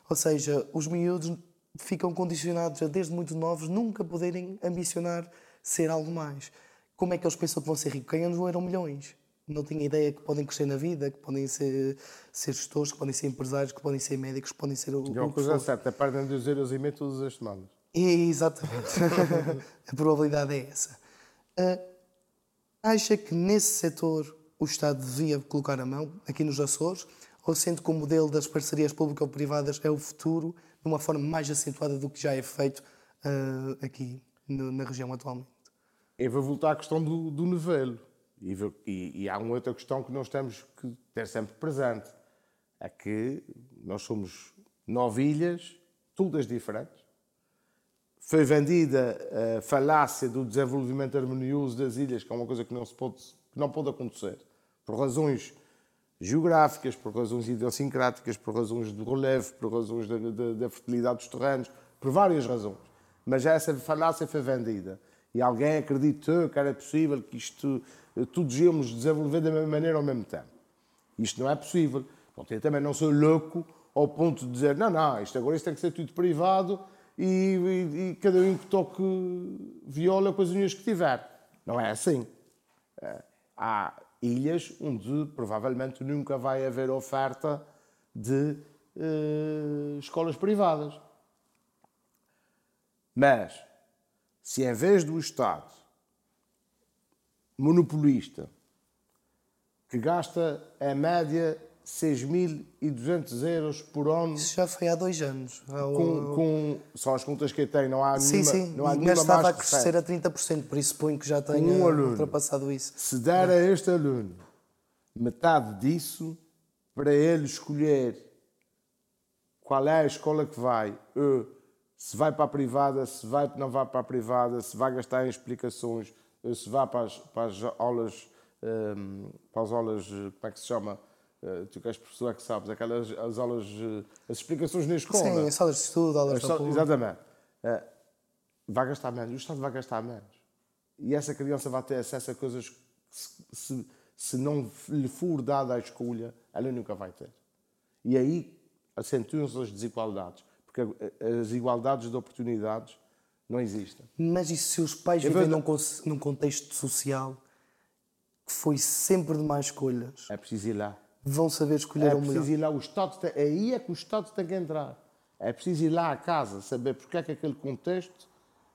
Ou seja, os miúdos ficam condicionados a, desde muito novos, nunca poderem ambicionar ser algo mais. Como é que eles pensam que vão ser ricos? Ganhando eram milhões não tinha ideia que podem crescer na vida, que podem ser, ser gestores, que podem ser empresários, que podem ser médicos, que podem ser o. Tinha uma coisa certa, perdem 2 euros e meio todas as semanas. Exatamente. a probabilidade é essa. Uh, acha que nesse setor o Estado devia colocar a mão, aqui nos Açores, ou sente que o modelo das parcerias público-privadas é o futuro, de uma forma mais acentuada do que já é feito uh, aqui no, na região atualmente? Eu vou voltar à questão do, do novelo e, e, e, há uma outra questão que nós temos que ter sempre presente: é que nós somos nove ilhas, todas diferentes. Foi vendida a falácia do desenvolvimento harmonioso das ilhas, que é uma coisa que não, se pode, que não pode acontecer, por razões geográficas, por razões idiosincráticas, por razões de relevo, por razões da, da, da fertilidade dos terrenos, por várias razões. Mas essa falácia foi vendida. E alguém acreditou que era possível que isto todos íamos desenvolver da mesma maneira ao mesmo tempo. Isto não é possível. Bom, eu também não sou louco ao ponto de dizer, não, não, isto agora isto tem que ser tudo privado e, e, e cada um que toque viola com as unhas que tiver. Não é assim. É, há ilhas onde provavelmente nunca vai haver oferta de uh, escolas privadas. Mas, se em vez do Estado monopolista, que gasta em média 6.200 euros por ano. Isso já foi há dois anos. Com, com, são as contas que eu tenho, não há sim, nenhuma, sim. não há nenhuma estava mais a crescer a 30%, por isso suponho que já tenha um aluno, ultrapassado isso. Se der a este aluno metade disso, para ele escolher qual é a escola que vai, se vai para a privada, se vai não vai para a privada, se vai gastar em explicações, se vai para as, para as aulas, um, para as aulas, como é que se chama? Uh, tu que és professor é que sabes, aquelas as aulas, as explicações na escola. Sim, as aulas de estudo, aulas de estudo. Exatamente. Vai gastar menos, o Estado vai gastar menos. E essa criança vai ter acesso a coisas que, se, se, se não lhe for dada a escolha, ela nunca vai ter. E aí acentuam-se as desigualdades, porque as igualdades de oportunidades não existem. Mas e se os pais é vivem num, num contexto social que foi sempre de mais escolhas? É preciso ir lá. Vão saber escolher é o melhor. É preciso ir lá. O Estado tem, aí é que o Estado tem que entrar. É preciso ir lá à casa, saber porque é que aquele contexto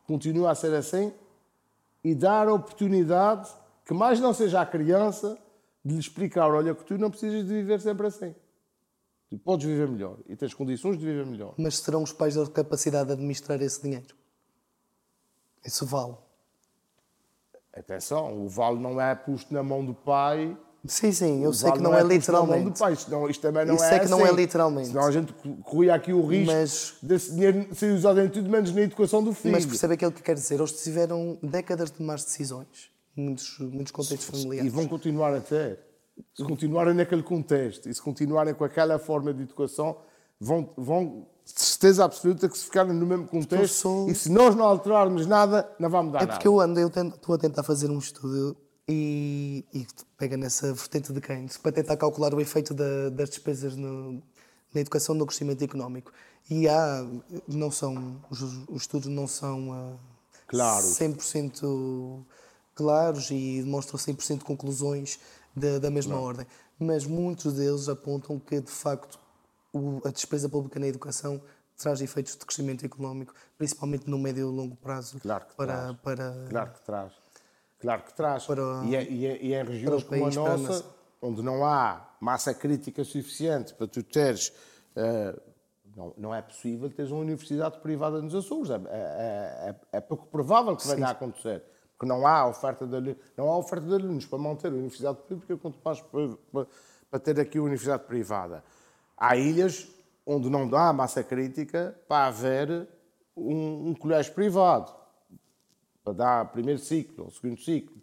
continua a ser assim e dar a oportunidade que mais não seja a criança de lhe explicar, olha que tu não precisas de viver sempre assim. Tu podes viver melhor e tens condições de viver melhor. Mas serão os pais da capacidade de administrar esse dinheiro? Isso vale. Atenção, o vale não é posto na mão do pai. Sim, sim, eu sei vale que não, não é, é literalmente. Do pai, senão isto também não Isso é é que assim. não é literalmente. Senão a gente corria aqui o risco mas, desse dinheiro ser usado em tudo menos na educação do filho. Mas percebe aquilo que quer dizer? Eles tiveram décadas de más decisões, muitos, muitos contextos familiares. E vão continuar a ter. Se continuarem naquele contexto e se continuarem com aquela forma de educação, vão, vão de certeza absoluta que se ficarem no mesmo contexto sou... e se nós não alterarmos nada, não vai mudar nada. É porque nada. eu ando, eu estou a tentar fazer um estudo e, e pega nessa vertente de Keynes para tentar calcular o efeito da, das despesas no, na educação no crescimento económico. E há, não são, os, os estudos não são uh, claros. 100% claros e demonstram 100% conclusões da, da mesma não. ordem. Mas muitos deles apontam que, de facto, o, a despesa pública na educação traz efeitos de crescimento económico, principalmente no médio e longo prazo. Claro que para, traz. Para, claro que traz. Claro que traz. Para, e, é, e, é, e é em regiões como a nossa, onde não há massa crítica suficiente para tu teres. Uh, não, não, é possível teres uma universidade privada nos Açores. É, é, é, é pouco provável que venha a acontecer. Porque não há oferta de, não há oferta de alunos para manter a universidade pública, quanto mais para, para, para ter aqui a universidade privada. Há ilhas onde não dá massa crítica para haver um, um colégio privado, para dar primeiro ciclo segundo ciclo.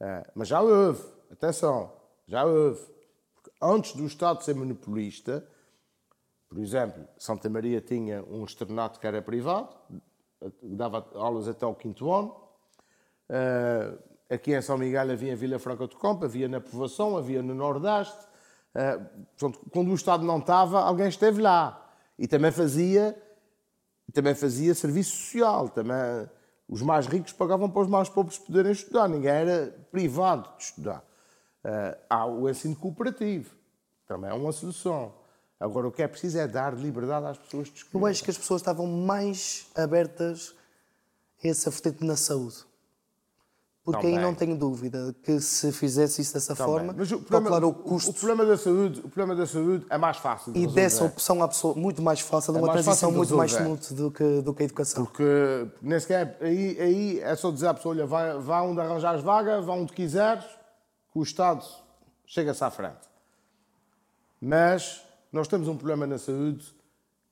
Uh, mas já houve, atenção, já houve. Porque antes do Estado ser monopolista, por exemplo, Santa Maria tinha um externato que era privado, dava aulas até o quinto ano. Uh, aqui em São Miguel havia em Vila Franca do Campo, havia na Povoação, havia no Nordeste. Uh, quando o Estado não estava, alguém esteve lá. E também fazia, também fazia serviço social. Também, os mais ricos pagavam para os mais pobres poderem estudar. Ninguém era privado de estudar. Uh, há o ensino cooperativo. Também é uma solução. Agora, o que é preciso é dar liberdade às pessoas de escolher. Eu acho que as pessoas estavam mais abertas a essa vertente na saúde. Porque Também. aí não tenho dúvida que se fizesse isso dessa Também. forma, Mas o problema, o custo. O, problema da saúde, o problema da saúde é mais fácil. De e dessa opção à pessoa, muito mais fácil, de é uma transição muito mais smooth do que, do que a educação. Porque nem sequer aí, aí é só dizer à pessoa: olha, vai, vai onde arranjares vaga, vai onde quiseres, que o Estado chega-se à frente. Mas nós temos um problema na saúde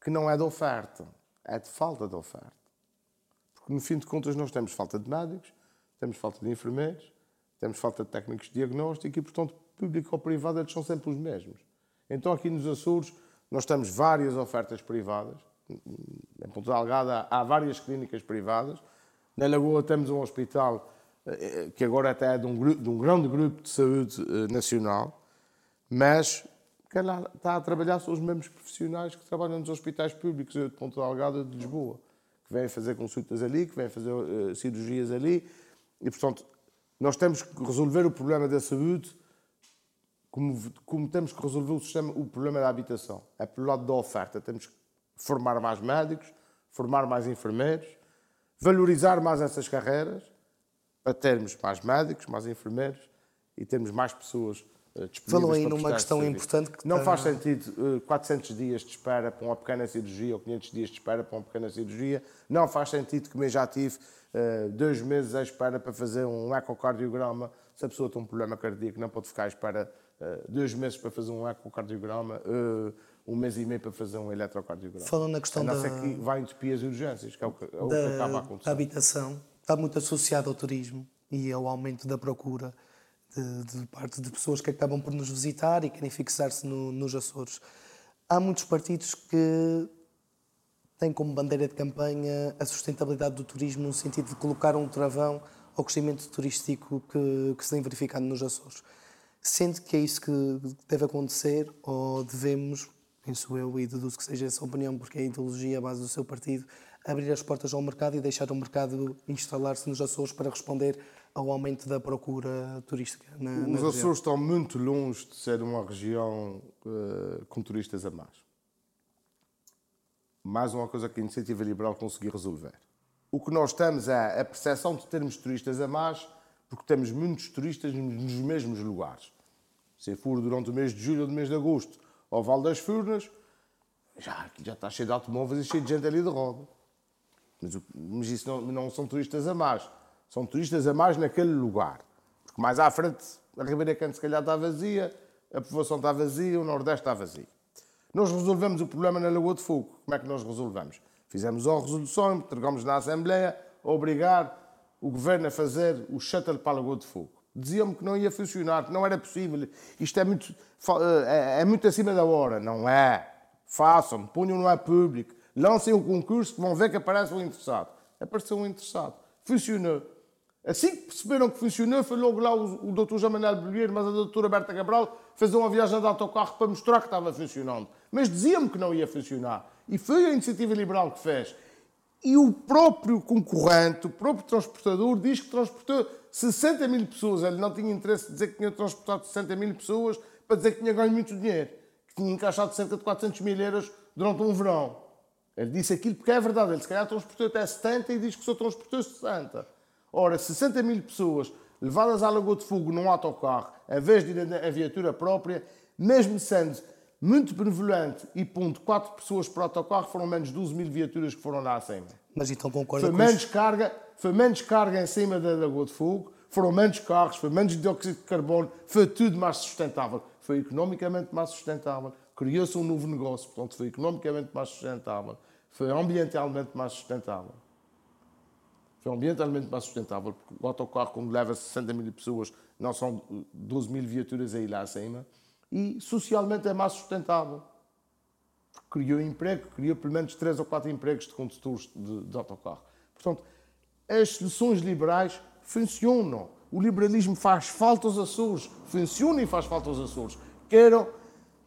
que não é de oferta, é de falta de oferta. Porque no fim de contas nós temos falta de médicos temos falta de enfermeiros, temos falta de técnicos de diagnóstico e, portanto, público ou privado eles são sempre os mesmos. Então, aqui nos Açores, nós temos várias ofertas privadas. Em Ponta Delgada há várias clínicas privadas. Na Lagoa temos um hospital eh, que agora até é de um, de um grande grupo de saúde eh, nacional. Mas quem lá está a trabalhar são os mesmos profissionais que trabalham nos hospitais públicos de Ponta Delgada de Lisboa, que vêm fazer consultas ali, que vêm fazer uh, cirurgias ali. E, portanto, nós temos que resolver o problema da saúde como, como temos que resolver o, sistema, o problema da habitação. É pelo lado da oferta. Temos que formar mais médicos, formar mais enfermeiros, valorizar mais essas carreiras para termos mais médicos, mais enfermeiros e termos mais pessoas disponíveis Falou aí numa questão importante que Não está... faz sentido uh, 400 dias de espera para uma pequena cirurgia ou 500 dias de espera para uma pequena cirurgia. Não faz sentido, como eu já tive, dois meses à espera para fazer um ecocardiograma. Se a pessoa tem um problema cardíaco, não pode ficar à espera uh, dois meses para fazer um ecocardiograma, uh, um mês e meio para fazer um eletrocardiograma. Falando na questão a não da, que vai entupias e urgências, que é o que, é o que acaba a acontecer. habitação, está muito associado ao turismo e ao aumento da procura de, de parte de pessoas que acabam por nos visitar e querem fixar-se no, nos Açores. Há muitos partidos que têm como bandeira de campanha a sustentabilidade do turismo no sentido de colocar um travão ao crescimento turístico que, que se tem verificado nos Açores. Sente que é isso que deve acontecer ou devemos, penso eu e deduzo que seja essa a opinião, porque é a ideologia, a base do seu partido, abrir as portas ao mercado e deixar o mercado instalar-se nos Açores para responder ao aumento da procura turística na, na Os região? Açores estão muito longe de ser uma região uh, com turistas a mais. Mais uma coisa que a Iniciativa Liberal conseguiu resolver. O que nós temos é a percepção de termos turistas a mais, porque temos muitos turistas nos mesmos lugares. Se for durante o mês de julho ou do mês de agosto ao Val das Furnas, já, já está cheio de automóveis e cheio de gente ali de roda. Mas, mas isso não, não, são turistas a mais. São turistas a mais naquele lugar. Porque mais à frente, a Ribeira Canto se calhar está vazia, a povoação está vazia, o Nordeste está vazio. Nós resolvemos o problema na Lagoa de Fogo. Como é que nós resolvemos? Fizemos uma resolução, entregamos na Assembleia a obrigar o Governo a fazer o shuttle para a Lagoa de Fogo. Diziam-me que não ia funcionar, que não era possível. Isto é muito, é, é muito acima da hora. Não é. Façam, ponham no ar público, lancem o concurso que vão ver que aparece um interessado. Apareceu um interessado. Funcionou. Assim que perceberam que funcionou, foi logo lá o, o Dr. João Manuel Bolheiro, mas a doutora Berta Cabral fez uma viagem de autocarro para mostrar que estava funcionando. Mas diziam-me que não ia funcionar. E foi a iniciativa liberal que fez. E o próprio concorrente, o próprio transportador, diz que transportou 60 mil pessoas. Ele não tinha interesse de dizer que tinha transportado 60 mil pessoas para dizer que tinha ganho muito dinheiro. Que tinha encaixado cerca de 400 mil euros durante um verão. Ele disse aquilo porque é verdade. Ele se calhar transportou até 70 e diz que só transportou 60. Ora, 60 mil pessoas levadas à Lagoa de Fogo num autocarro, em vez de ir a viatura própria, mesmo sendo muito benevolente e pondo 4 pessoas por autocarro, foram menos 12 mil viaturas que foram lá acima. Mas então concorda Foi com menos, isso? carga, foi menos carga em cima da Lagoa de Fogo, foram menos carros, foi menos dióxido de carbono, foi tudo mais sustentável. Foi economicamente mais sustentável, criou-se um novo negócio, portanto foi economicamente mais sustentável, foi ambientalmente mais sustentável. Foi ambientalmente mais sustentável, porque o autocarro, quando leva 60 mil pessoas, não são 12 mil viaturas aí lá acima, e socialmente é mais sustentável. Criou emprego, criou pelo menos 3 ou 4 empregos de condutores de, de autocarro. Portanto, as soluções liberais funcionam. O liberalismo faz falta aos Açores, funciona e faz falta aos Açores. Queiram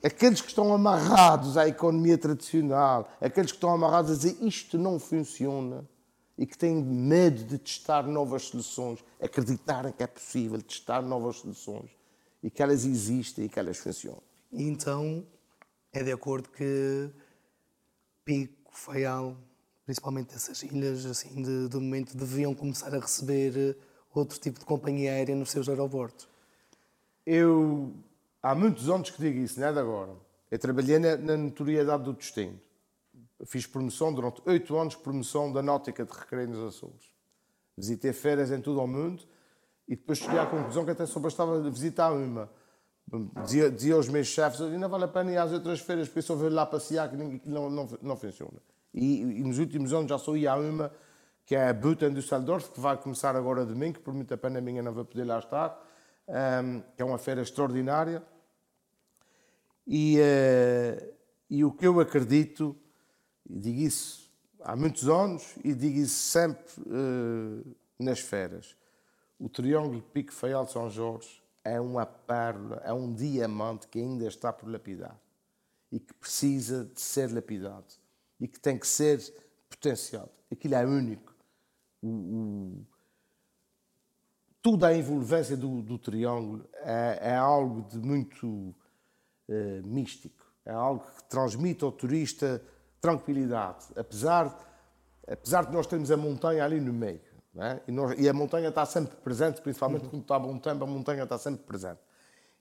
aqueles que estão amarrados à economia tradicional, aqueles que estão amarrados a dizer isto não funciona e que têm medo de testar novas soluções, acreditarem que é possível testar novas soluções e que elas existem e que elas funcionam. E então é de acordo que Pico, Faial, principalmente essas ilhas, assim, de, de momento, deviam começar a receber outro tipo de companhia aérea nos seus aeroportos. Eu, há muitos anos que digo isso, não é de agora. Eu trabalhei na, na notoriedade do destino. Fiz promoção durante oito anos, promoção da náutica de recreio nos Açores. Visitei férias em todo o mundo e depois cheguei à conclusão que até só bastava visitar uma. Dizia, dizia aos meus chefes, ainda vale a pena ir às outras feiras, porque só vejo lá passear que não, não, não funciona. E, e, nos últimos anos já só ia a uma, que é a Buten Düsseldorf, que vai começar agora domingo, por muita pena minha não vou poder lá estar, um, que é uma feira extraordinária. E, uh, e o que eu acredito, e digo isso há muitos anos e digo isso sempre uh, nas feiras, o Triângulo Pico Feial de São Jorge é uma pérola, é um diamante que ainda está por lapidar e que precisa de ser lapidado e que tem que ser potenciado. Aquilo é único. O, o, toda a envolvência do, do triângulo é, é, algo de muito é, místico. É algo que transmite ao turista tranquilidade, apesar, apesar de nós termos a montanha ali no meio. É? E, nós, e, a montanha está sempre presente, principalmente quando está bom tempo, a montanha está sempre presente.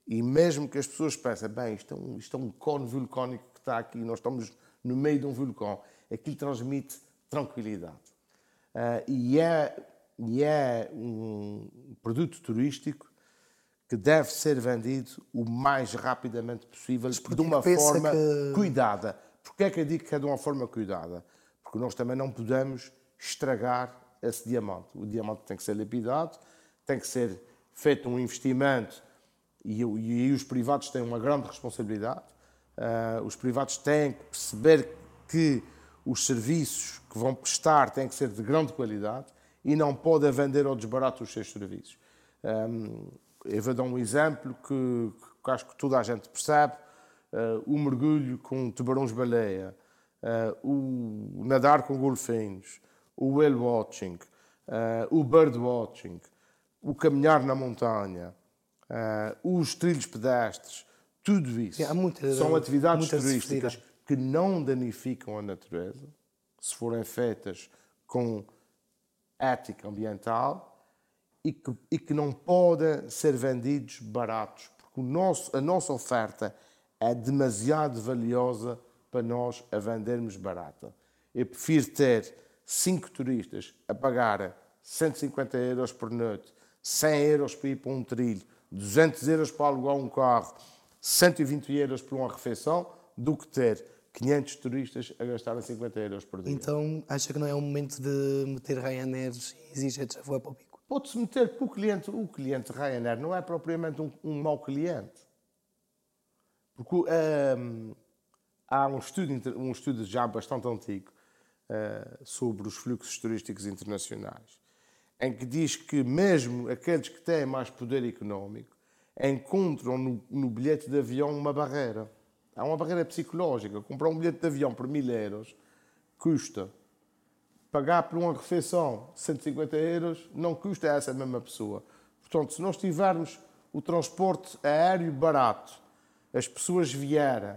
E mesmo que as pessoas pensem, bem, isto é um, isto é um cone vulcónico que está aqui, nós estamos no meio de um vulcão, aquilo transmite tranquilidade. Uh, e é, e é um produto turístico que deve ser vendido o mais rapidamente possível, de uma forma que... cuidada. Porquê é que eu digo que é de uma forma cuidada? Porque nós também não podemos estragar esse diamante. O diamante tem que ser lapidado, tem que ser feito um investimento e, e, e os privados têm uma grande responsabilidade. Uh, os privados têm que perceber que os serviços que vão prestar têm que ser de grande qualidade e não podem vender ao desbarato os seus serviços. Um, eu vou dar um exemplo que, que, acho que toda a gente percebe. Uh, o mergulho com tubarões-baleia, uh, o nadar com golfinhos, o whale watching, uh, o bird watching, o caminhar na montanha, os trilhos pedestres, tudo isso muita, são atividades turísticas que não danificam a natureza, se forem feitas com ética ambiental e que, e que não podem ser vendidos baratos, porque o nosso, a nossa oferta é demasiado valiosa para nós a vendermos barata. Eu prefiro ter cinco turistas a pagar 150 euros por noite, 100 euros para ir para um trilho, 200 euros para alugar um carro, 120 euros por uma refeição, do que ter 500 turistas a gastarem 50 euros por dia. Então, acha que não é o momento de meter Ryanair e EasyJet a voar para o pico? Pode-se meter para o cliente. O cliente Ryanair não é propriamente um, um mau cliente. Porque um, há um estudo, um estudo já bastante antigo sobre os fluxos turísticos internacionais, em que diz que mesmo aqueles que têm mais poder económico encontram no, no bilhete de avião uma barreira. Há uma barreira psicológica. Comprar um bilhete de avião por mil euros custa. Pagar por uma refeição 150 euros não custa a essa mesma pessoa. Portanto, se nós tivermos o transporte aéreo barato, as pessoas vierem,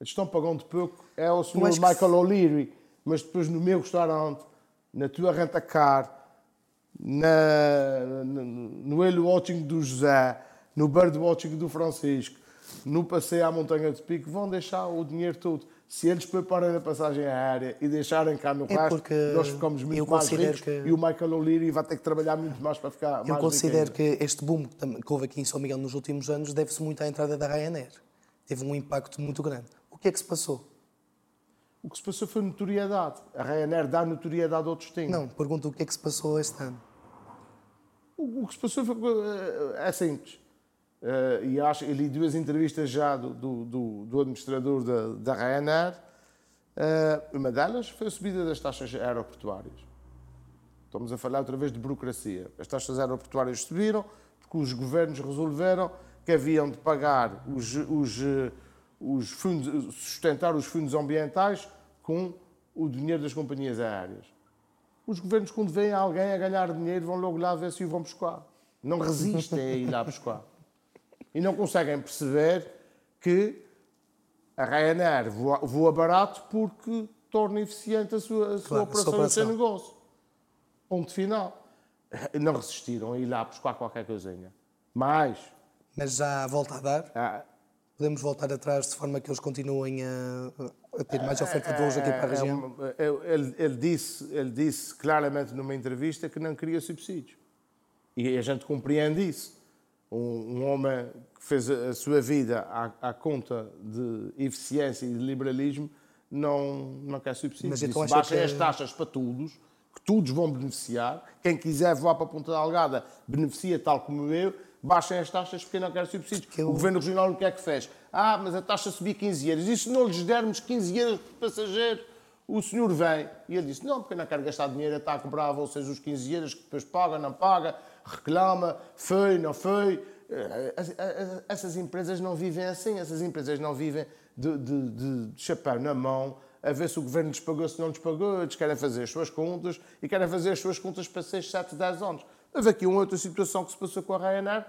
estão pagando pouco, é o Sr. Michael. O'Leary, mas depois no meu restaurante, na tua renta-car, na, no Whale Watching do José, no Bird Watching do Francisco, no passeio à montanha de pico, vão deixar o dinheiro todo. Se eles prepararem a passagem aérea e deixarem cá no é nós ficamos muito mais ricos que... e o Michael O'Leary vai ter que trabalhar muito mais para ficar eu mais Eu considero que este boom que houve aqui em São Miguel nos últimos anos deve-se muito à entrada da Ryanair. Teve um impacto muito grande. O que é que se passou? O que se passou foi notoriedade. A Ryanair dá notoriedade ao destino. Não, pergunto o que é que se passou este ano. O, o que se passou foi, é simples. Uh, e acho, li duas entrevistas já do, do, do administrador da, da Ryanair. Uh, uma delas foi a subida das taxas aeroportuárias. Estamos a falar outra vez de burocracia. As taxas aeroportuárias subiram porque os governos resolveram que haviam de pagar os, os, os fundos, sustentar os fundos ambientais com o dinheiro das companhias aéreas. Os governos, quando veem alguém a ganhar dinheiro, vão logo lá ver se o vão buscar. Não resistem a ir lá buscar e não conseguem perceber que a Ryanair voa, voa barato porque torna eficiente a sua, a sua claro, operação e o seu negócio. Ponto final. Não resistiram a ir lá buscar qualquer coisinha. Mais. Mas já volta a dar? Ah. Podemos voltar atrás de forma que eles continuem a, a ter mais oferta de voos aqui para a é, é região? Ele, ele, disse, ele disse claramente numa entrevista que não queria subsídios. E a gente compreende isso um, um homem que fez a, sua vida à, à, conta de eficiência e de liberalismo não, não quer subsídios. Mas então baixem que... as taxas para todos, que todos vão beneficiar. Quem quiser voar para a Ponta da Algada beneficia tal como eu. Baixem as taxas porque não quer subsídios. Eu... O Governo Regional o que é que fez? Ah, mas a taxa subiu 15 euros. E se não lhes dermos 15 euros por passageiro, o senhor vem. E ele disse, não, porque eu não quero gastar dinheiro, está a comprar a vocês os 15 euros, que depois paga, não paga reclama, foi, não foi, eh, essas empresas não vivem assim, essas empresas não vivem de, de, de chapéu na mão, a ver se o governo lhes pagou, se não lhes pagou, eles querem fazer as suas contas e querem fazer as suas contas para 6, 7, 10 anos. Houve aqui uma outra situação que se passou com a Ryanair,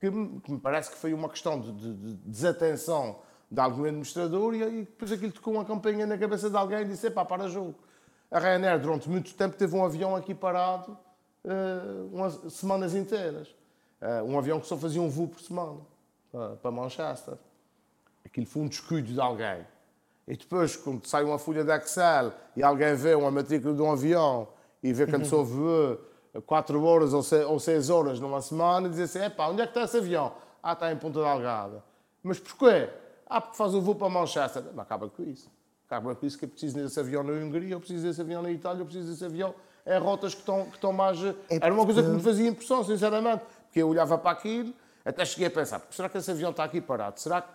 que me parece que foi uma questão de, de, de desatenção de algum administrador e, e depois aquilo tocou uma campanha na cabeça de alguém e disse, pá, para jogo. A Ryanair, durante muito tempo, teve um avião aqui parado uh, umas semanas inteiras. Uh, um avião que só fazia um voo por semana, uh, para Manchester. Aquilo foi um descuido de alguém. E depois, quando sai uma folha de Excel e alguém vê uma matrícula de um avião e vê que só voou 4 horas ou 6 horas numa semana, e diz assim, epá, onde é que está esse avião? Ah, está em Ponta Delgada. Mas porquê? Ah, porque faz o voo para Manchester. Não acaba com isso. Acaba com isso que eu preciso desse avião na Hungria, eu preciso desse avião na Itália, eu preciso desse avião em rotas que estão, que estão mais... É Era uma coisa que me fazia impressão, sinceramente. Porque eu olhava para aquilo, até cheguei a pensar, será que esse avião está aqui parado? Será que,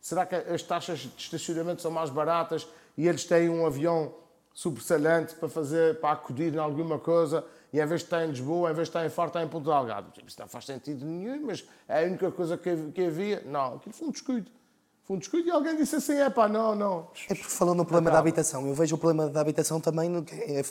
será que as taxas de estacionamento são mais baratas e eles têm um avião sobressalente para fazer, para acudir em alguma coisa e em vez de estar em Lisboa, em vez de estar em Faro, está em Ponta Delgado. Isso não faz sentido nenhum, mas é a única coisa que, que havia. Não, aquilo foi um descuido. Foi um descuido e alguém disse assim: é pá, não, não. É porque falando no problema da habitação, eu vejo o problema da habitação também no que é,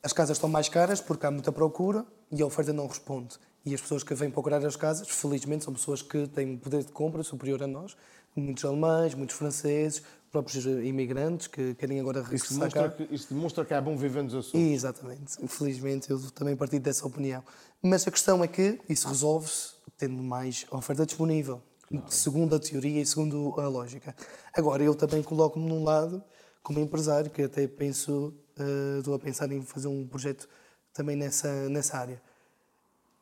as casas estão mais caras porque há muita procura e a oferta não responde. E as pessoas que vêm procurar as casas, felizmente, são pessoas que têm poder de compra superior a nós, muitos alemães, muitos franceses, próprios imigrantes que querem agora regressar isso demonstra, que, isso demonstra que é bom viver nos Açores. Exatamente. Infelizmente, eu também partilho dessa opinião. Mas a questão é que isso resolve-se tendo mais oferta disponível. Claro. Segundo a teoria e segundo a lógica. Agora, eu também coloco-me num lado, como empresário, que até penso, uh, estou a pensar em fazer um projeto também nessa, nessa área.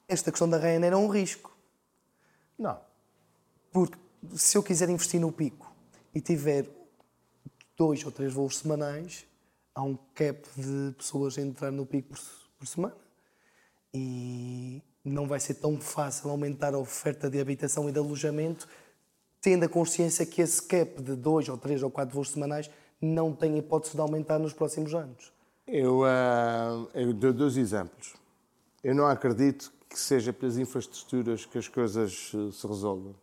Esta questão da Ryanair é um risco. Não. Porque se eu quiser investir no pico e tiver dois ou três voos semanais, há um cap de pessoas a entrar no pico por, por semana. E não vai ser tão fácil aumentar a oferta de habitação e de alojamento, tendo a consciência que esse cap de dois ou três ou quatro voos semanais não tem hipótese de aumentar nos próximos anos. Eu, uh, eu dou dois exemplos. Eu não acredito que seja pelas infraestruturas que as coisas eh, se resolvam.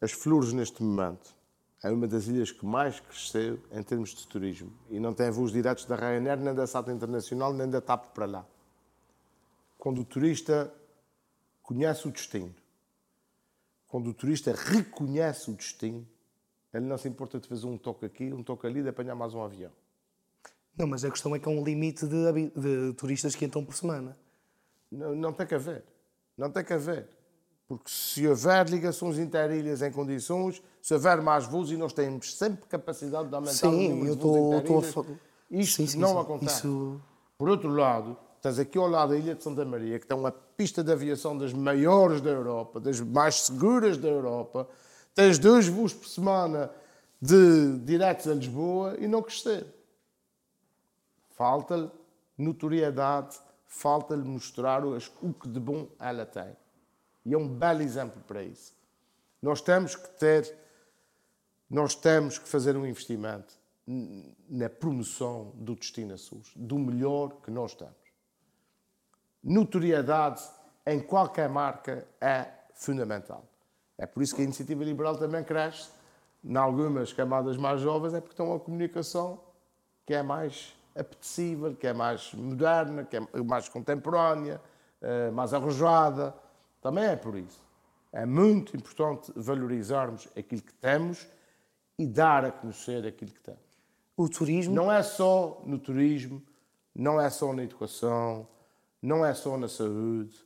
As Flores, neste momento, é uma das ilhas que mais cresceu em termos de turismo e não tem voos diretos da Ryanair, nem da SATA Internacional, nem da TAP para lá quando o turista conhece o destino, quando o turista reconhece o destino, ele não se importa de fazer um toque aqui, um toque ali, de apanhar mais um avião. Não, mas a questão é que há um limite de, de turistas que entram por semana. Não, não tem que haver. Não tem que haver. Porque se houver ligações interilhas em condições, se houver mais voos e nós temos sempre capacidade de aumentar sim, o número de voos interilhas, isto sim, sim, não sim. acontece. Isso... Por outro lado, Estás aqui ao lado da Ilha de Santa Maria, que tem uma pista de aviação das maiores da Europa, das mais seguras da Europa. Tens dois voos por semana de diretos a Lisboa e não crescer. Falta-lhe notoriedade, falta-lhe mostrar o que de bom ela tem. E é um belo exemplo para isso. Nós temos que ter, nós temos que fazer um investimento na promoção do destino SUS, do melhor que nós temos notoriedade em qualquer marca é fundamental. É por isso que a iniciativa liberal também cresce em algumas camadas mais jovens, é porque estão a comunicação que é mais apetecível, que é mais moderna, que é mais contemporânea, eh, mais arrojada. Também é por isso. É muito importante valorizarmos aquilo que temos e dar a conhecer aquilo que temos. O turismo? Não é só no turismo, não é só na educação, não é só na saúde,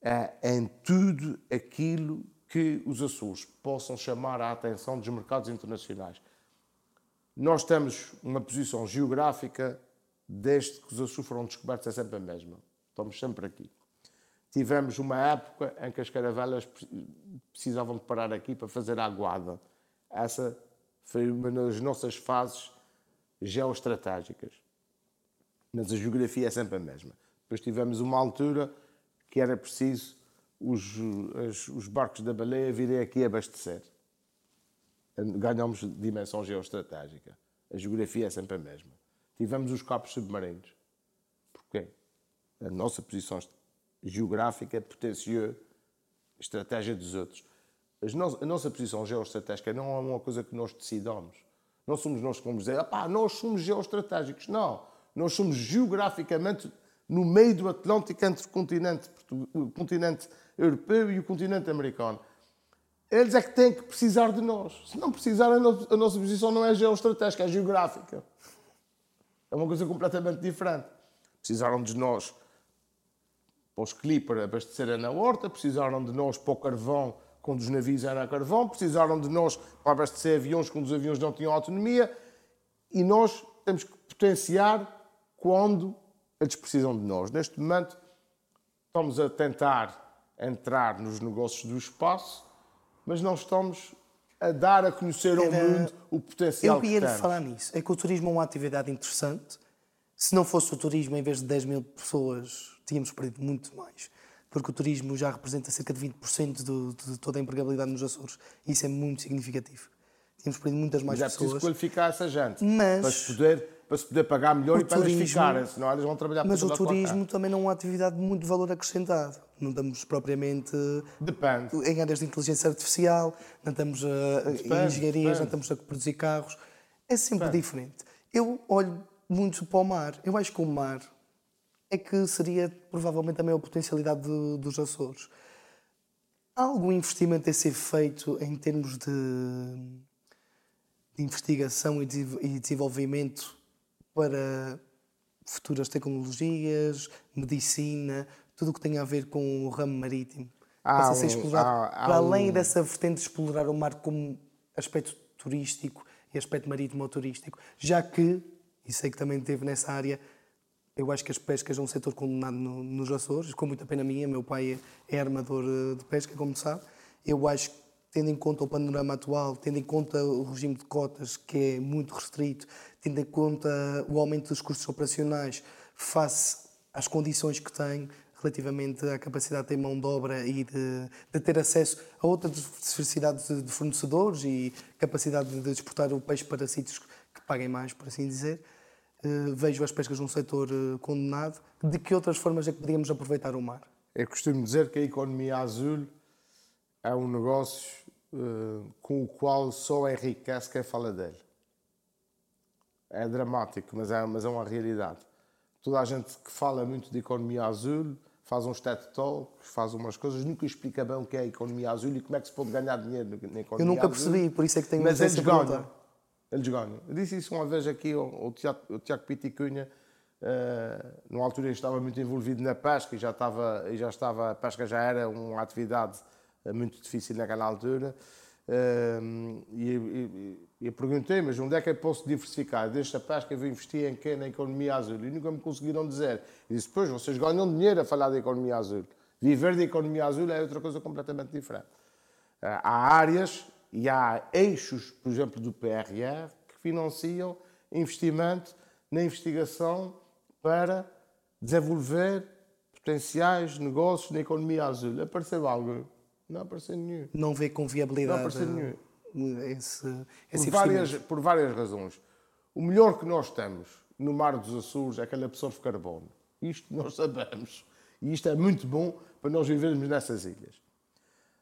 é em tudo aquilo que os Açores possam chamar a atenção dos mercados internacionais. Nós temos uma posição geográfica, desde que os Açores foram descobertos, é sempre a mesma. Estamos sempre aqui. Tivemos uma época em que as caravelas precisavam de parar aqui para fazer a aguada. Essa foi uma das nossas fases geoestratégicas. Mas a geografia é sempre a mesma. Depois tivemos uma altura que era preciso os, os, os barcos da baleia virem aqui abastecer. Ganhamos dimensão geoestratégica. A geografia é sempre a mesma. Tivemos os capos submarinos. Porquê? A nossa posição geográfica potenciou estratégia dos outros. a nossa posição geoestratégica não é uma coisa que nós decidamos. Não somos nós que vamos dizer, nós somos geoestratégicos. Não. Nós somos geograficamente no meio do Atlântico entre o continente, o continente europeu e o continente americano. Eles é que têm que precisar de nós. Se não precisarem, a nossa posição não é geoestratégica, é geográfica. É uma coisa completamente diferente. Precisaram de nós para os clipper abastecerem na horta, precisaram de nós para o carvão quando os navios eram a carvão, precisaram de nós para abastecer aviões quando os aviões não tinham autonomia e nós temos que potenciar quando eles precisam de nós. Neste momento, estamos a tentar entrar nos negócios do espaço, mas não estamos a dar a conhecer ao mundo o potencial Eu ia que temos. falar nisso. É que o turismo é uma atividade interessante. Se não fosse o turismo, em vez de 10 mil pessoas, tínhamos perdido muito mais. Porque o turismo já representa cerca de 20% de, de toda a empregabilidade nos Açores. E isso é muito significativo. Tínhamos perdido muitas mais mas pessoas. Mas é preciso qualificar essa gente. Mas... Para se poder para se poder pagar melhor o e para turismo, eles ficarem, senão eles vão trabalhar Mas o turismo também não é uma atividade de muito valor acrescentado. Não estamos propriamente depende. em áreas de inteligência artificial, não estamos depende, em engenharias, depende. não estamos a produzir carros. É sempre depende. diferente. Eu olho muito para o mar. Eu acho que o mar é que seria provavelmente a maior potencialidade de, dos Açores. Há algum investimento a ser feito em termos de, de investigação e, de, e desenvolvimento para futuras tecnologias, medicina, tudo o que tem a ver com o ramo marítimo. Há ser explorado, há, há para além um... dessa vertente de explorar o mar como aspecto turístico e aspecto marítimo ou turístico, já que, e sei que também teve nessa área, eu acho que as pescas é um setor condenado no, nos Açores, com muita pena minha, meu pai é, é armador eh, de pesca, como sabe, eu acho que tendo em conta o panorama atual, tendo em conta o regime de cotas que é muito restrito, tendo em conta o aumento dos custos operacionais face às condições que tem relativamente à capacidade de ter mão de obra e de, de ter acesso a outra diversidade de, de fornecedores e capacidade de exportar o peixe para sítios que paguem mais, por assim dizer, uh, vejo as pescas num setor uh, condenado. De que outras formas é que podíamos aproveitar o mar? Eu costumo dizer que a economia azul é um negócio uh, com o qual só enriquece quem fala dele. É dramático, mas é, mas é uma realidade. Toda a gente que fala muito de economia azul faz uns TED Talks, faz umas coisas, nunca explica bem o que é a economia azul e como é que se pode ganhar dinheiro na economia azul. Eu nunca percebi, por isso é que tenho Mas eles ganham. Eles ganham. Eu disse isso uma vez aqui ao, ao Tiago, ao Tiago Piticunha, uh, numa altura em que estava muito envolvido na pesca e já estava, e já estava a pesca já era uma atividade é muito difícil naquela altura. Uh, e, e, e perguntei, mas onde é que eu posso diversificar? Desde a pesca eu vou investir em quê? Na economia azul. E nunca me conseguiram dizer. E disse, pois, vocês ganham dinheiro a falar da economia azul. Viver da economia azul é outra coisa completamente diferente. Há áreas e há eixos, por exemplo, do PRR, que financiam investimento na investigação para desenvolver potenciais negócios na economia azul. Apareceu algo não apareceu nenhum. Não vê com viabilidade. Não apareceu nenhum. Esse, esse por, várias, por várias razões. O melhor que nós temos no Mar dos Açores é que ele absorve carbono. Isto nós sabemos. E isto é muito bom para nós vivermos nessas ilhas.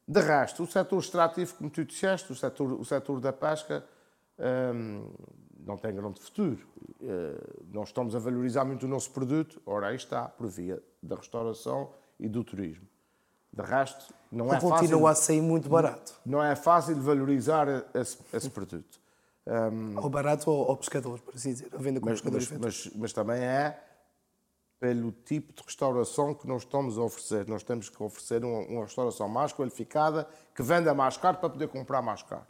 De resto, o setor extrativo, como tu disseste, o setor, o setor da pesca, hum, não tem grande futuro. Uh, nós estamos a valorizar muito o nosso produto, ora aí está, por via da restauração e do turismo. De resto, não é fácil. Continua a sair muito barato. Não é fácil valorizar esse, esse produto. Um, ao barato ou ao pescador, por assim dizer, a venda com mas, pescadores. Mas, mas, mas, também é pelo tipo de restauração que nós estamos a oferecer. Nós temos que oferecer uma, uma restauração mais qualificada, que venda mais caro para poder comprar mais caro.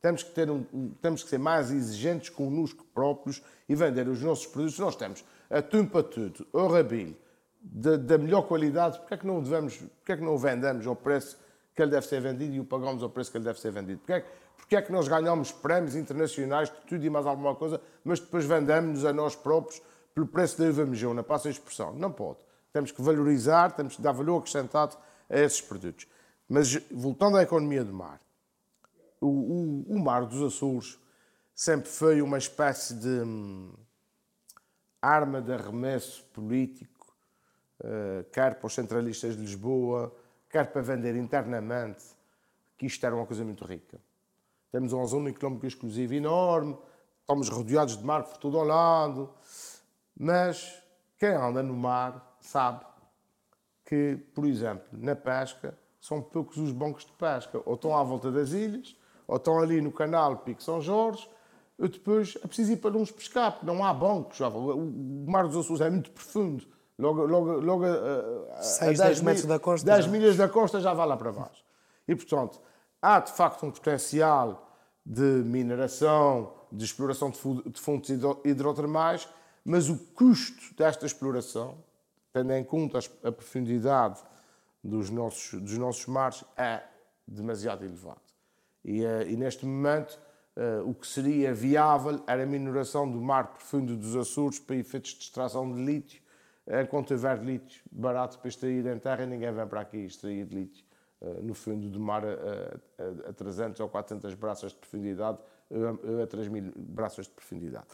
Temos que, ter um, temos que ser mais exigentes connosco próprios e vender os nossos produtos. Nós temos atum para tudo, o rabilho, da, melhor qualidade, porque é que não devemos, é que não o vendemos ao preço que ele deve ser vendido e o pagamos ao preço que ele deve ser vendido? É, porque é que nós ganhamos prémios internacionais de tudo e mais alguma coisa, mas depois vendemos-nos a nós próprios pelo preço da uva mejona, passa a expressão. Não pode. Temos que valorizar, temos que dar valor acrescentado a esses produtos. Mas voltando à economia do mar, o, o, o mar dos Açores sempre foi uma espécie de hum, arma de arremesso político eh, quer para os centralistas de Lisboa, quer para vender internamente, que isto era uma coisa muito rica. Temos uma zona económica exclusiva enorme, estamos rodeados de mar por todo o lado, mas quem anda no mar sabe que, por exemplo, na pesca, são poucos os bancos de pesca. Ou estão à volta das ilhas, ou estão ali no canal Pico São Jorge, depois é preciso ir para uns pescar, porque não há bancos. O mar dos Açores é muito profundo. Logo, logo, logo a, a 10, 10 metros da costa. 10 milhas da costa já vai lá para baixo. E, portanto, há de facto um potencial de mineração, de exploração de fontes hidrotermais, mas o custo desta exploração, tendo em conta a profundidade dos nossos, dos nossos mares, é demasiado elevado. E, eh, e neste momento, uh, o que seria viável era a mineração do mar profundo dos Açores para efeitos de extração de lítio, enquanto houver lítio barato para extrair em terra, ninguém vem para aqui extrair lítio no fundo do mar a, a, a 300 ou 400 braças de profundidade, a 3 mil braças de profundidade.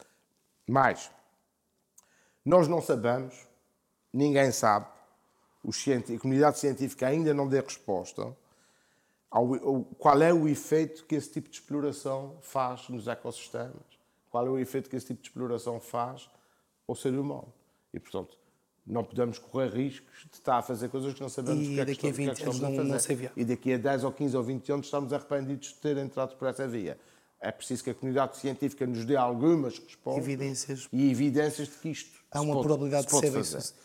Mas, nós não sabemos, ninguém sabe, a comunidade científica ainda não deu resposta ao, qual é o efeito que esse tipo de exploração faz nos ecossistemas, qual é o efeito que esse tipo de exploração faz ao ser humano. E, portanto, não podemos correr riscos de estar a fazer coisas que não sabemos o que é que, daqui a 20 que, é que anos não, não E daqui a 10 ou 15 ou 20 anos estamos arrependidos de ter entrado por essa via. É preciso que a comunidade científica nos dê algumas respostas evidências. e evidências de que isto há uma pode, probabilidade de ser fazer. Isso.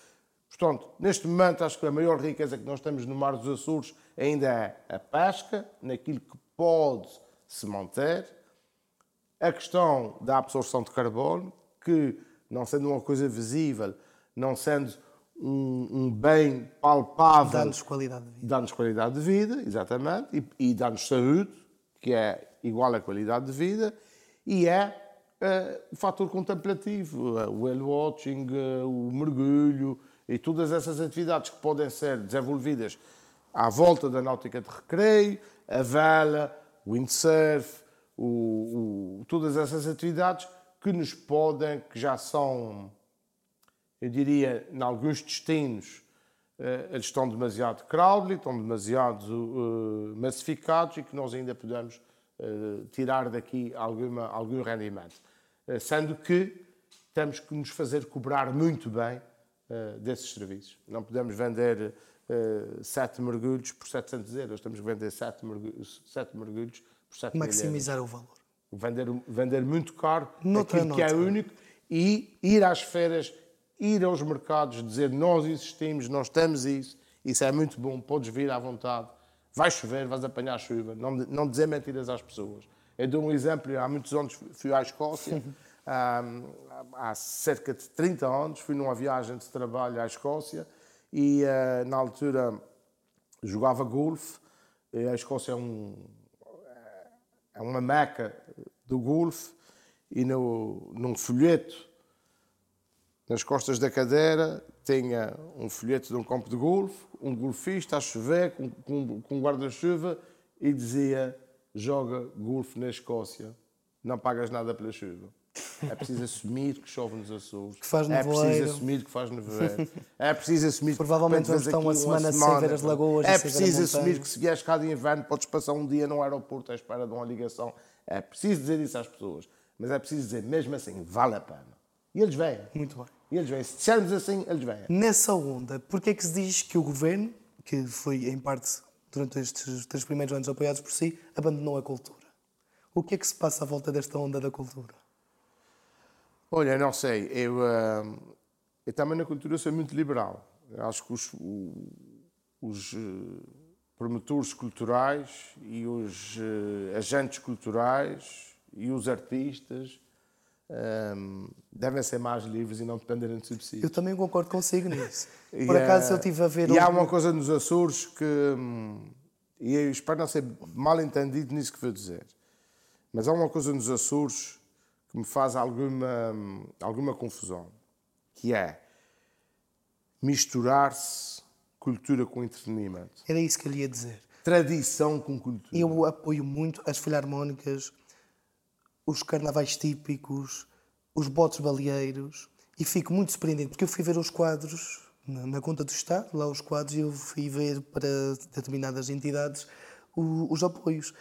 Portanto, neste momento, acho que a maior riqueza que nós temos no Mar dos Açores ainda é a pesca, naquilo que pode se manter, a questão da absorção de carbono, que, não sendo uma coisa visível, não sendo um, um bem palpável. Dá-nos qualidade de vida. Dá-nos qualidade de vida, exatamente, e, e dá-nos saúde, que é igual à qualidade de vida, e é o fator contemplativo, uh, o whale watching, uh, o mergulho e todas essas atividades que podem ser desenvolvidas à volta da náutica de recreio, a vela, o windsurf, o, o, todas essas atividades que nos podem, que já são, eu diria, em alguns destinos, eles estão demasiado crowded, estão demasiado uh, massificados e que nós ainda podemos uh, tirar daqui alguma, algum rendimento. Uh, sendo que temos que nos fazer cobrar muito bem desses serviços. Não podemos vender sete mergulhos por 700 euros, temos que vender sete mergulhos, sete mergulhos por 7 Maximizar euros. o valor. Vender, vender muito caro Noutra aquilo que é único e ir às feiras ir aos mercados, dizer nós existimos, nós temos isso, isso é muito bom, podes vir à vontade. Vai chover, vais apanhar chuva, não, não dizer mentiras às pessoas. Eu dou um exemplo, há muitos anos fui à Escócia, há cerca de 30 anos, fui numa viagem de trabalho à Escócia e uh, na altura jogava golfe. A Escócia é, um, é uma meca do golfe e no, num folheto nas costas da cadeira tinha um folheto de um campo de golfe, um golfista a chover com, com, com um guarda-chuva e dizia joga golfe na Escócia, não pagas nada pela chuva. É preciso assumir que chove nos Açores. Que faz É preciso assumir que faz nevoeiro. É preciso assumir Provavelmente vamos estar uma semana, semana sem ver as lagoas É preciso assumir que se vieres cá de inverno podes passar um dia no aeroporto à espera de uma ligação. É preciso dizer isso às pessoas. Mas é preciso dizer, mesmo assim, vale a pena. E eles vêm. Muito bem. E eles vêm. Se dissermos assim, eles vêm. Nessa onda, porquê é que se diz que o governo, que foi em parte durante estes três primeiros anos apoiados por si, abandonou a cultura? O que é que se passa à volta desta onda da cultura? Olha, não sei. Eu, uh, eu também na cultura sou muito liberal. Eu acho que os, os uh, promotores culturais e os uh, agentes culturais e os artistas um, devem ser mais livres e não dependerem de subsídios. Eu também concordo consigo nisso. Por acaso eu estive a ver... E há uma coisa nos Açores que... Hum, e eu espero não ser mal entendido nisso que vou dizer. Mas há uma coisa nos Açores que me faz alguma, hum, alguma confusão. Que é misturar-se cultura com entretenimento. Era isso que eu lhe ia dizer. Tradição com cultura. Eu apoio muito as filharmónicas os carnavais típicos, os botes baleeiros, e fico muito surpreendido, porque eu fui ver os quadros na, conta do Estado, lá os quadros, eu fui ver para determinadas entidades os apoios.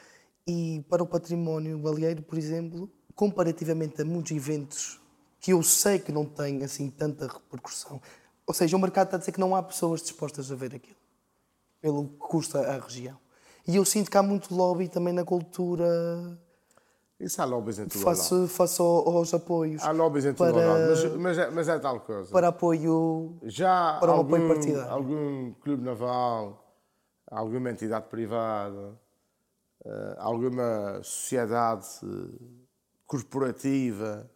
E para o património baleeiro, por exemplo, comparativamente a muitos eventos que eu sei que não têm assim tanta repercussão, ou seja, o mercado está a dizer que não há pessoas dispostas a ver aquilo, pelo que custa a região. E eu sinto que há muito lobby também na cultura Isso há lobbies em lado. face ao- aos apoios. Há lobbies em todo para- mas, mas, é, mas é tal coisa. Para apoio. Já para um algum, apoio partidário. algum clube naval, alguma entidade privada, eh, alguma sociedade corporativa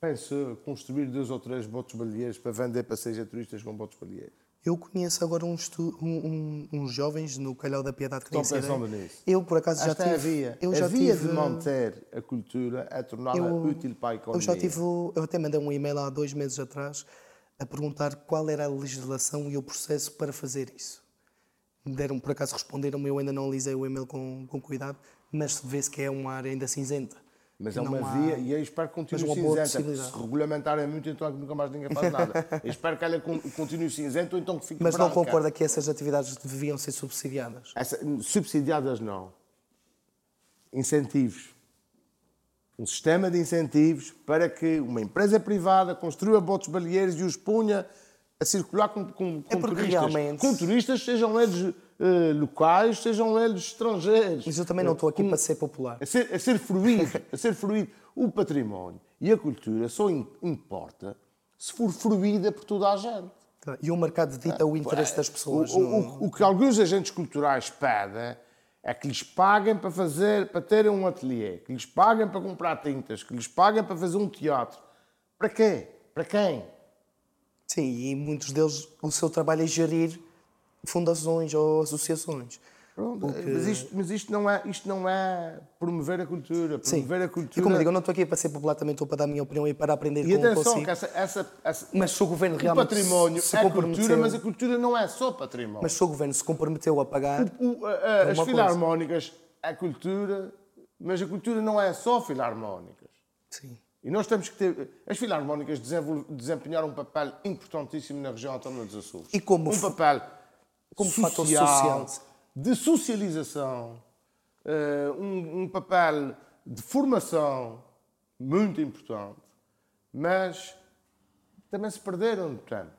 pensa construir dois ou três botes baleeiros para vender passeios a turistas com botes baleeiros. Eu conheço agora uns, estu- um- um- uns jovens no Calhau da Piedade que Estão pensando nisso. Eu, por acaso, já Esta tive. é a via. Eu a já via tive, de manter a cultura é torná-la eu, útil para a economia. eu já tive. Eu até mandei um e-mail há dois meses atrás a perguntar qual era a legislação e o processo para fazer isso. Me deram, por acaso, responderam-me. Eu ainda não alisei o e-mail com, com cuidado, mas vê-se que é uma área ainda cinzenta. Mas é Não uma há- via e eu espero que continue cinzenta. Se regulamentarem muito, então é nunca mais ninguém faz nada. eu espero que ela con- continue cinzenta ou então que fique Mas não branca. concorda que essas atividades deviam ser subsidiadas? Essa- subsidiadas não. Incentivos. Um sistema de incentivos para que uma empresa privada construa botes baleeiros e os punha a circular com, com, com É turistas. realmente- Com turistas, sejam eles eh, locais, sejam eles estrangeiros. Mas eu também não estou aqui Com- para ser popular. a ser, a ser fruído, a ser fruído. O património e a cultura só im- importa se for fruída por toda a gente. E o mercado dita o interesse das pessoas. O, o- o que alguns agentes culturais pedem é que lhes paguem para fazer, para terem um ateliê, que lhes paguem para comprar tintas, que lhes paguem para fazer um teatro. Para quê? Para quem? Sim, e muitos deles, o seu trabalho é gerir fundações ou associações. Pronto, mas, isto, mas isto não é, isto não é promover a cultura. Sim. Promover a E cultura. como eu digo, eu não estou aqui para ser popular, também estou para dar a minha opinião e para aprender E com atenção, consigo. que essa, essa, essa- Mas se o governo o realmente património se é cultura, mas a cultura não é só património. Mas se o governo se comprometeu a pagar, O- a- a- É as filarmónicas é cultura, mas a cultura não é só filarmónicas. sim. E nós temos que ter. As filarmónicas desempenharam um papel importantíssimo na região autónoma dos Açores. E como um papel como fator social, social. de socialização, eh, um, um papel de formação muito importante, mas também se perderam no tempo.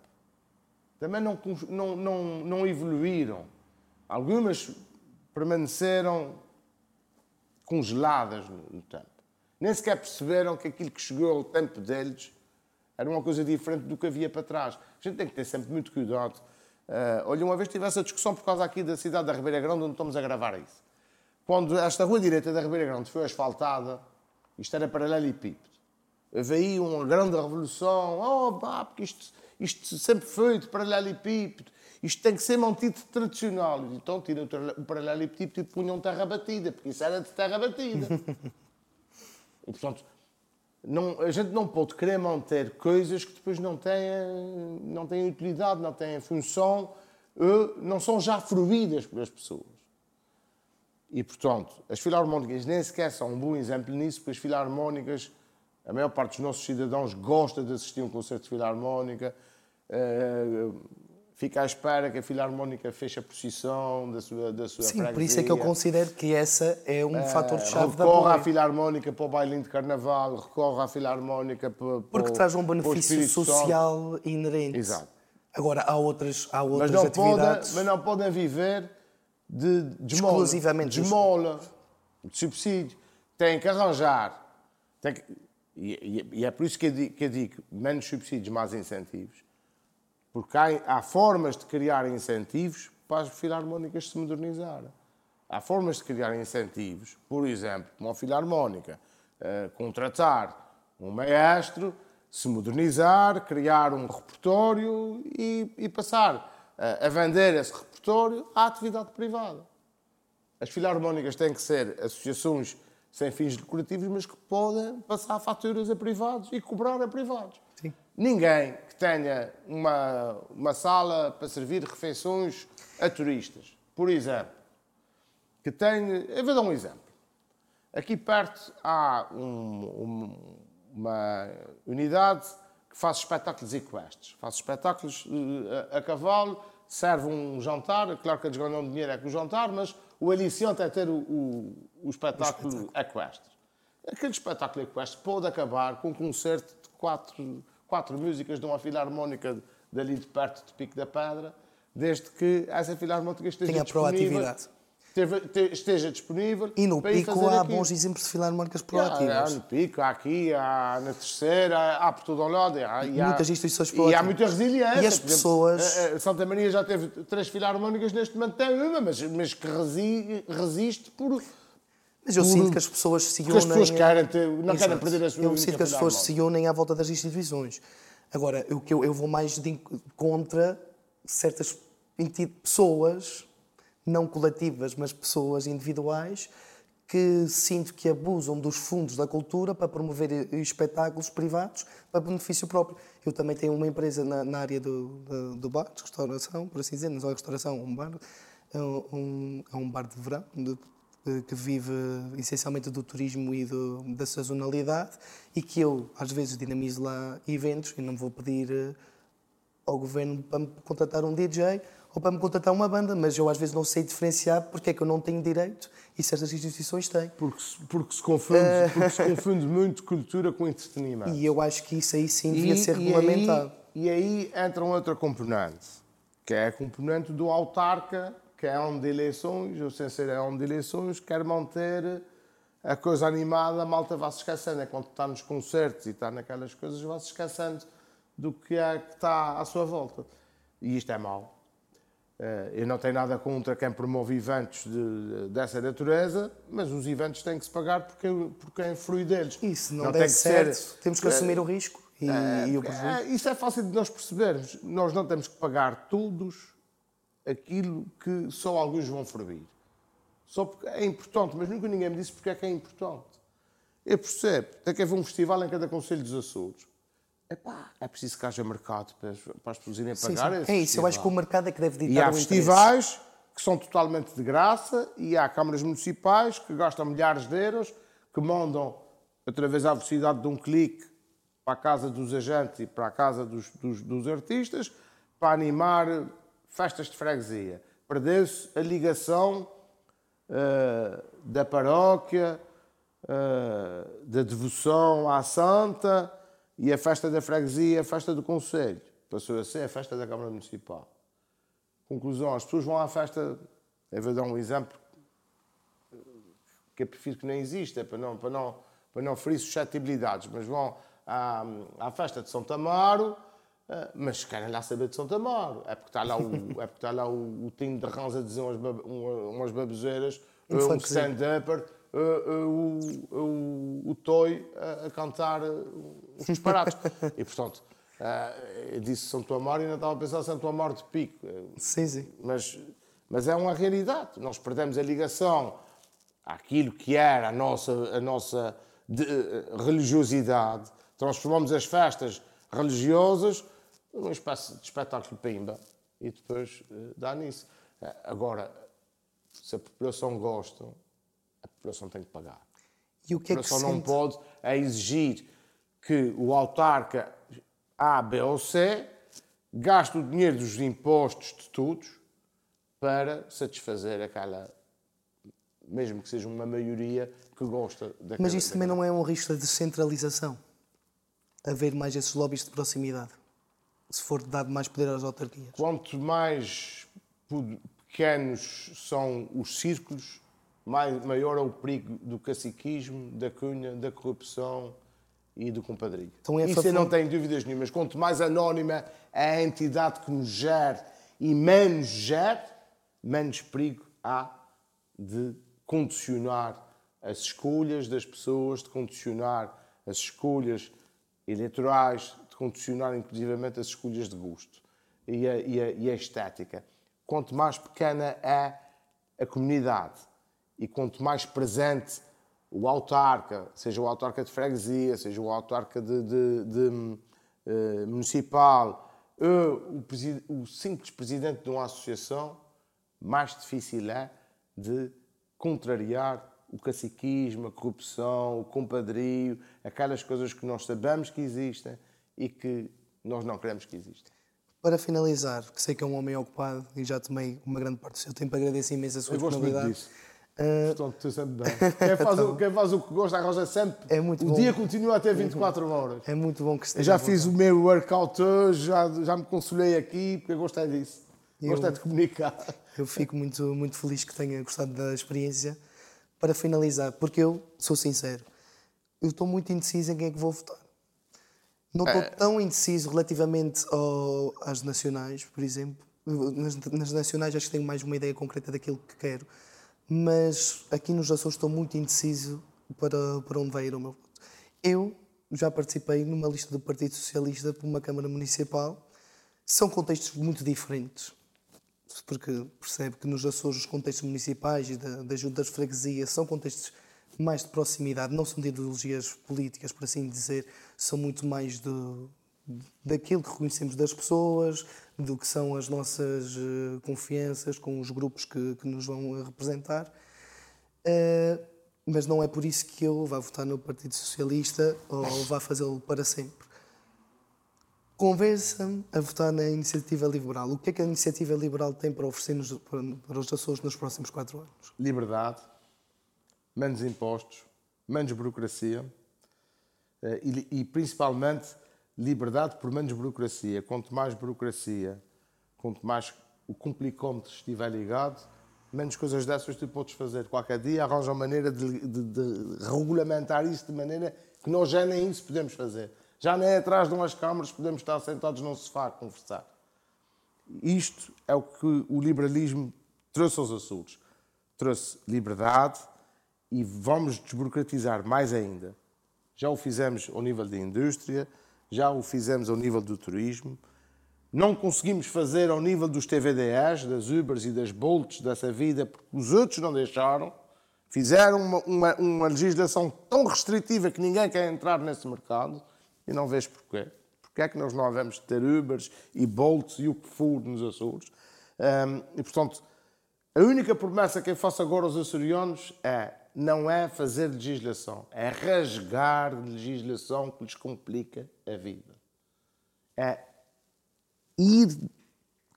Também não, não, não, não evoluíram. Algumas permaneceram congeladas no, no tempo. Nem sequer perceberam que aquilo que chegou ao tempo deles era uma coisa diferente do que havia para trás. A gente tem que ter sempre muito cuidado. Ah, olha, uma vez tive essa discussão por causa aqui da cidade da Ribeira Grande, onde estamos a gravar isso. Quando esta rua direita da Ribeira Grande foi asfaltada, isto era paralelepípedo. Houve aí uma grande revolução. Oh, pá, porque isto, isto sempre foi de paralelepípedo. Isto tem que ser mantido tradicional. Então tiram o paralelepípedo e punham terra batida, porque isso era de terra batida. e, portanto, não, a gente não pode querer manter coisas que depois não têm, não têm utilidade, não têm função, ou não são já fruídas pelas pessoas. E, portanto, as filarmónicas nem sequer são um bom exemplo nisso, porque as filarmónicas, a maior parte dos nossos cidadãos gosta de assistir um concerto de filarmónica, eh, fica à espera que a filarmónica feche a procissão da sua, da sua Sim, por isso é que eu freguesia. considero que essa é um fator de chave da recorre à filarmónica para o bailinho de carnaval, recorre à filarmónica para, para Porque o- traz um para benefício social inerente. Exato. Agora, há outras, há Mas outras não, podem, atividades. mas não podem viver de, de esmola, Exclusivamente de esmola, de subsídio. Têm que arranjar. Têm que- e, e- e é por isso que eu, digo, que eu digo menos subsídios, mais incentivos. Porque há, há formas de criar incentivos para as filarmónicas se modernizarem. Há formas de criar incentivos, por exemplo, uma filarmónica, eh, contratar um maestro, se modernizar, criar um repertório e, e passar eh, a vender esse repertório à atividade privada. As filarmónicas têm que ser associações sem fins lucrativos, mas que podem passar faturas a privados e cobrar a privados. Sim. Ninguém que tenha uma, uma sala para servir refeições a turistas, por exemplo, que tenha. Eu vou dar um exemplo. Aqui perto há um- um- uma unidade que faço espetáculos equestres. Faço espetáculos uh, a, a, cavalo, serve um jantar, claro que eles ganham dinheiro é com o jantar, mas o aliciante é ter o, o, o espetáculo, o espetáculo equestre. Aquele espetáculo equestre pode acabar com um concerto de quatro, quatro músicas de uma filarmónica dali de perto de Pico da Pedra, desde que essa filarmónica esteja Tenha disponível. proatividade esteja disponível. E no Pico há bons exemplos de filarmónicas proativas. Há, há no Pico, há aqui, há na Terceira, há, há por todo o lado. Há, e muitas instituições proativas. E há muita resiliência. E as pessoas... Exemplo, Santa Maria já teve três filarmónicas, neste momento tem uma, mas, mas que resi, resiste por... Mas eu por, sinto que as pessoas se unem... as pessoas querem ter, não Exato. querem perder a sua Eu sinto que as pessoas se unem à volta das instituições. Agora, eu, eu vou mais de, contra certas pessoas não coletivas, mas pessoas individuais que sinto que abusam dos fundos da cultura para promover espetáculos privados para benefício próprio. Eu também tenho uma empresa na, na área do, do, do, bar, de restauração, por assim dizer, não é restauração, um bar, é um, é um bar de verão, de, que vive essencialmente do turismo e do, da sazonalidade e que eu, às vezes, dinamizo lá eventos e não vou pedir eh, ao governo para me contratar um DJ ou para me contratar uma banda, mas eu às vezes não sei diferenciar porque é que eu não tenho direito e certas instituições têm. Porque, porque, se, confunde, uh... porque se confunde muito cultura com entretenimento. E eu acho que isso aí sim devia e, ser e regulamentado. Aí, e aí entra outra componente, que é a componente do autarca, que é onde de eleições, ou sem ser onde de eleições, quer manter a coisa animada, a malta vai se esquecendo. É quando está nos concertos e está naquelas coisas, vai se esquecendo do que é que está à sua volta. E isto é mau. Eh, eu não tenho nada contra quem promove eventos de, dessa natureza, mas os eventos têm que se pagar porque, por quem frui deles. Isso não, não der certo, ser, temos que assumir o risco e, é, e o prejuízo. É, isso é fácil de nós percebermos. Nós não temos que pagar todos aquilo que só alguns vão fruir. Só porque é importante, mas nunca ninguém me disse porque é que é importante. Eu percebo, tem que haver um festival em cada Conselho dos Açores. Epá, é preciso que haja mercado para, para as pessoas irem pagar. Sim, sim. É isso, eu acho que o mercado é que deve ditar E há festivais interesse. que são totalmente de graça e há câmaras municipais que gastam milhares de euros, que mandam através da velocidade de um clique para a casa dos agentes e para a casa dos, dos, dos artistas para animar festas de freguesia. Perdeu-se a ligação uh, da paróquia, uh, da devoção à santa e a festa da freguesia, a festa do Conselho, passou a ser a festa da Câmara Municipal. Conclusão, as pessoas vão à festa, eu vou dar um exemplo que eu prefiro que nem exista, para não, para não, para não ferir suscetibilidades, mas vão à, à festa de São Tamaro, eh, mas querem lá saber de São Tamaro. É porque está lá o, é porque está lá o, o Tinho de Rãs a dizer umas, umas baboseiras, um stand-upper, uh, uh, o, o, o Toy a, a cantar uns disparates. e, portanto, eu disse Santo Amor e ainda estava a pensar Santo Amor de Pico. Sim, sim. Mas, mas é uma realidade. Nós perdemos a ligação àquilo que era a nossa, a nossa de, religiosidade, transformamos as festas religiosas numa espécie de espetáculo pimba e depois dá nisso. Agora, se a população gosta, população tem que pagar. E o que a população é que não sente? pode é exigir que o autarca A, B ou C gaste o dinheiro dos impostos de todos para satisfazer aquela, mesmo que seja uma maioria que gosta daquela. Mas isso também não é um risco de descentralização? Haver mais esses lobbies de proximidade? Se for dado mais poder às autarquias? Quanto mais pequenos são os círculos, maior é o perigo do caciquismo, da cunha, da corrupção e do compadrio. Então, Isso eu não tenho dúvidas nenhumas. Quanto mais anónima é a entidade que nos gere e menos gere, menos perigo há de condicionar as escolhas das pessoas, de condicionar as escolhas eleitorais, de condicionar inclusivamente as escolhas de gosto e a, e a, e a estética. Quanto mais pequena é a comunidade, e quanto mais presente o autarca, seja o autarca de freguesia, seja o autarca de, de, de uh, municipal, o, o, simples presidente de uma associação, mais difícil é de contrariar o caciquismo, a corrupção, o compadrio, aquelas coisas que nós sabemos que existem e que nós não queremos que exista. Para finalizar, que sei que é um homem ocupado e já tomei uma grande parte do seu tempo, agradeço imenso a sua disponibilidade. Portanto, tu sempre bem. Quem faz, o, quem faz o que gosta arranja sempre. É muito o bom. dia continua a ter 24 horas. É muito bom que Eu esteja já fiz o meu workout hoje, já, já me consolei aqui, porque eu gostei disso. Eu- Gostei de comunicar. Eu fico muito, muito feliz que tenha gostado da experiência. Para finalizar, porque eu sou sincero, eu estou muito indeciso em quem é que vou votar. Não estou tão indeciso relativamente ao- às nacionais, por exemplo. Nas, nas nacionais acho que tenho mais uma ideia concreta daquilo que quero. Mas aqui nos Açores estou muito indeciso para, para onde vai ir o meu voto. Eu já participei numa lista do Partido Socialista para uma Câmara Municipal. São contextos muito diferentes porque percebe que nos Açores os contextos municipais e da, das juntas de freguesia são contextos mais de proximidade, não são de ideologias políticas, por assim dizer, são muito mais do, daquilo que reconhecemos das pessoas, do que são as nossas eh, confianças com os grupos que, que nos vão eh, representar. Eh, mas não é por isso que eu vá votar no Partido Socialista ou vá fazê-lo para sempre. Convença-me a votar na Iniciativa Liberal. O que é que a Iniciativa Liberal tem para oferecer-nos para, os Açores nos próximos quatro anos? Liberdade, menos impostos, menos burocracia e, e principalmente liberdade por menos burocracia. Quanto mais burocracia, quanto mais o complicómetro estiver ligado, menos coisas dessas tu podes fazer. Qualquer dia arranja uma maneira de, de- de regulamentar isso de maneira que nós já nem isso podemos fazer. Já nem atrás de umas câmaras podemos estar sentados num sofá a conversar. Isto é o que o liberalismo trouxe aos Açores. Trouxe liberdade e vamos desburocratizar mais ainda. Já o fizemos ao nível da indústria, já o fizemos ao nível do turismo. Não conseguimos fazer ao nível dos TVDs, das Ubers e das Bolts dessa vida, porque os outros não deixaram. Fizeram uma, uma, uma legislação tão restritiva que ninguém quer entrar nesse mercado e não vejo porquê. Porquê é que nós não devemos ter Ubers e Bolts e o que for nos Açores? Hum, e, portanto, a única promessa que eu faço agora aos açorianos é não é fazer legislação, é rasgar legislação que lhes complica a vida. É ir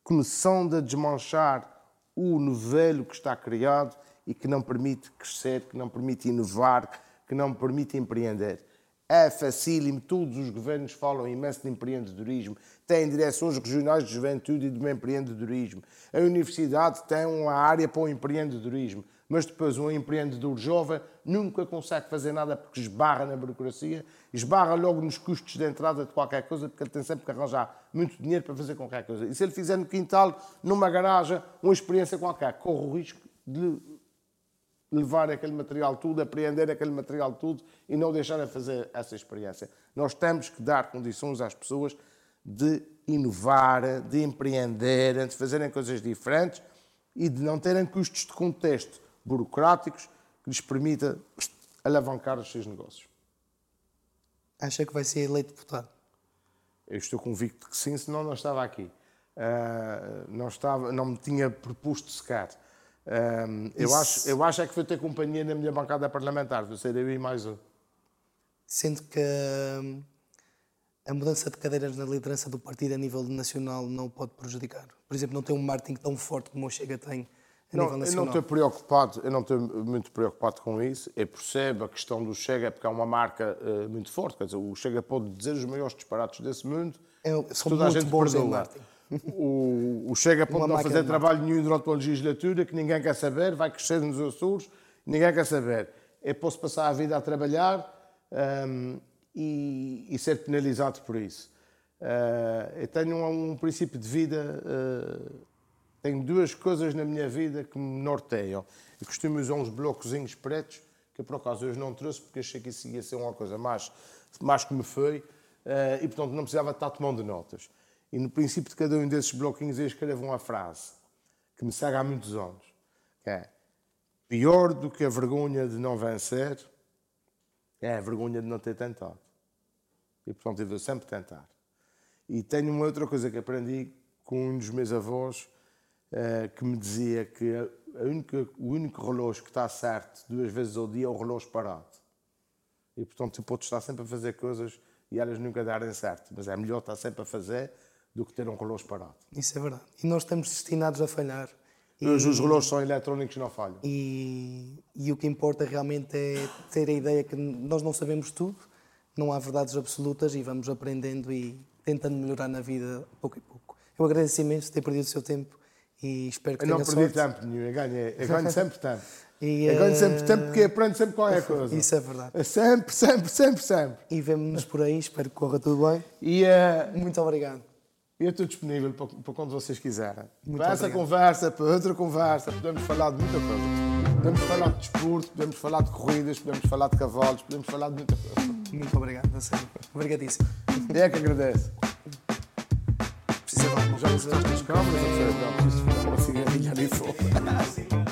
começando a desmanchar o novelo que está criado e que não permite crescer, que não permite inovar, que não permite empreender. É facílimo, todos os governos falam imenso de empreendedorismo, têm direções regionais de juventude e de empreendedorismo. A universidade tem uma área para o empreendedorismo, mas depois um empreendedor jovem nunca consegue fazer nada porque esbarra na burocracia, esbarra logo nos custos de entrada de qualquer coisa, porque ele tem sempre que arranjar muito dinheiro para fazer qualquer coisa. E se ele fizer no quintal, numa garagem, uma experiência qualquer, corre o risco de levar aquele material tudo, apreender aquele material tudo e não deixar a fazer essa experiência. Nós temos que dar condições às pessoas de inovar, de empreenderem, de fazerem coisas diferentes e de não terem custos de contexto burocráticos que lhes permita alavancar os seus negócios. Acha que vai ser eleito deputado? Eu estou convicto que sim, senão não estava aqui. Ah, não, estava, não me tinha proposto sequer. Ah, eu, acho, eu acho é que vou ter companhia na minha bancada parlamentar, vou ser eu e mais um. Sendo que hum, a mudança de cadeiras na liderança do partido a nível nacional não pode prejudicar. Por exemplo, não tem um marketing tão forte como o Chega tem a Não, nível eu nacional. não estou preocupado, eu não estou muito preocupado com isso. Eu percebo a questão do Chega, porque é uma marca eh, muito forte. Quer dizer, o Chega pode dizer os maiores disparates desse mundo. É, são toda a muito gente bons perdoa. O, o Chega pode não fazer trabalho nenhum durante uma legislatura que ninguém quer saber, vai crescer nos Açores, ninguém quer saber. Eu posso passar a vida a trabalhar hum, e, e ser penalizado por isso. Ah, eu tenho um, um princípio de vida, ah, tenho duas coisas na minha vida que me norteiam. Eu costumo usar uns blocozinhos pretos, que por acaso hoje não trouxe, porque achei que isso ia ser uma coisa mais, mais que me foi, ah, e portanto não precisava estar tomando notas. E no princípio de cada um desses bloquinhos eu escrevo uma frase que me segue há muitos anos, que é pior do que a vergonha de não vencer é a vergonha de não ter tentado. E portanto eu vou sempre tentar. E tenho uma outra coisa que aprendi com um dos meus avós eh, que me dizia que única, o único relógio que está certo duas vezes ao dia é o relógio parado. E portanto tu podes estar sempre a fazer coisas e elas nunca darem certo. Mas é melhor estar sempre a fazer do que ter um relógio parado. Isso é verdade. E nós estamos destinados a falhar. Hoje os relógios são eletrónicos não falham. E, e o que importa realmente é ter a ideia que nós não sabemos tudo, não há verdades absolutas e vamos aprendendo e tentando melhorar na vida pouco a pouco. Eu agradeço imenso ter perdido o seu tempo e espero que eu tenha não sorte. perdi tempo nenhum, eu ganho, eu ganho sempre tempo. E, eu ganho sempre tempo porque aprendo sempre qualquer coisa. Isso é verdade. É sempre, sempre, sempre, sempre. E vemo-nos por aí, espero que corra tudo bem. E, uh, Muito obrigado. Eu estou disponível para, para quando vocês quiserem. Muito para essa obrigado. conversa, para outra conversa, podemos falar de muita coisa. Podemos falar de desporto, podemos falar de corridas, podemos falar de cavalos, podemos falar de muita coisa. Muito obrigado, a sério. Obrigadíssimo. É que agradeço. Mas já não estás nas câmaras, ou seja, já não preciso falar uma cigarrinha ali fora.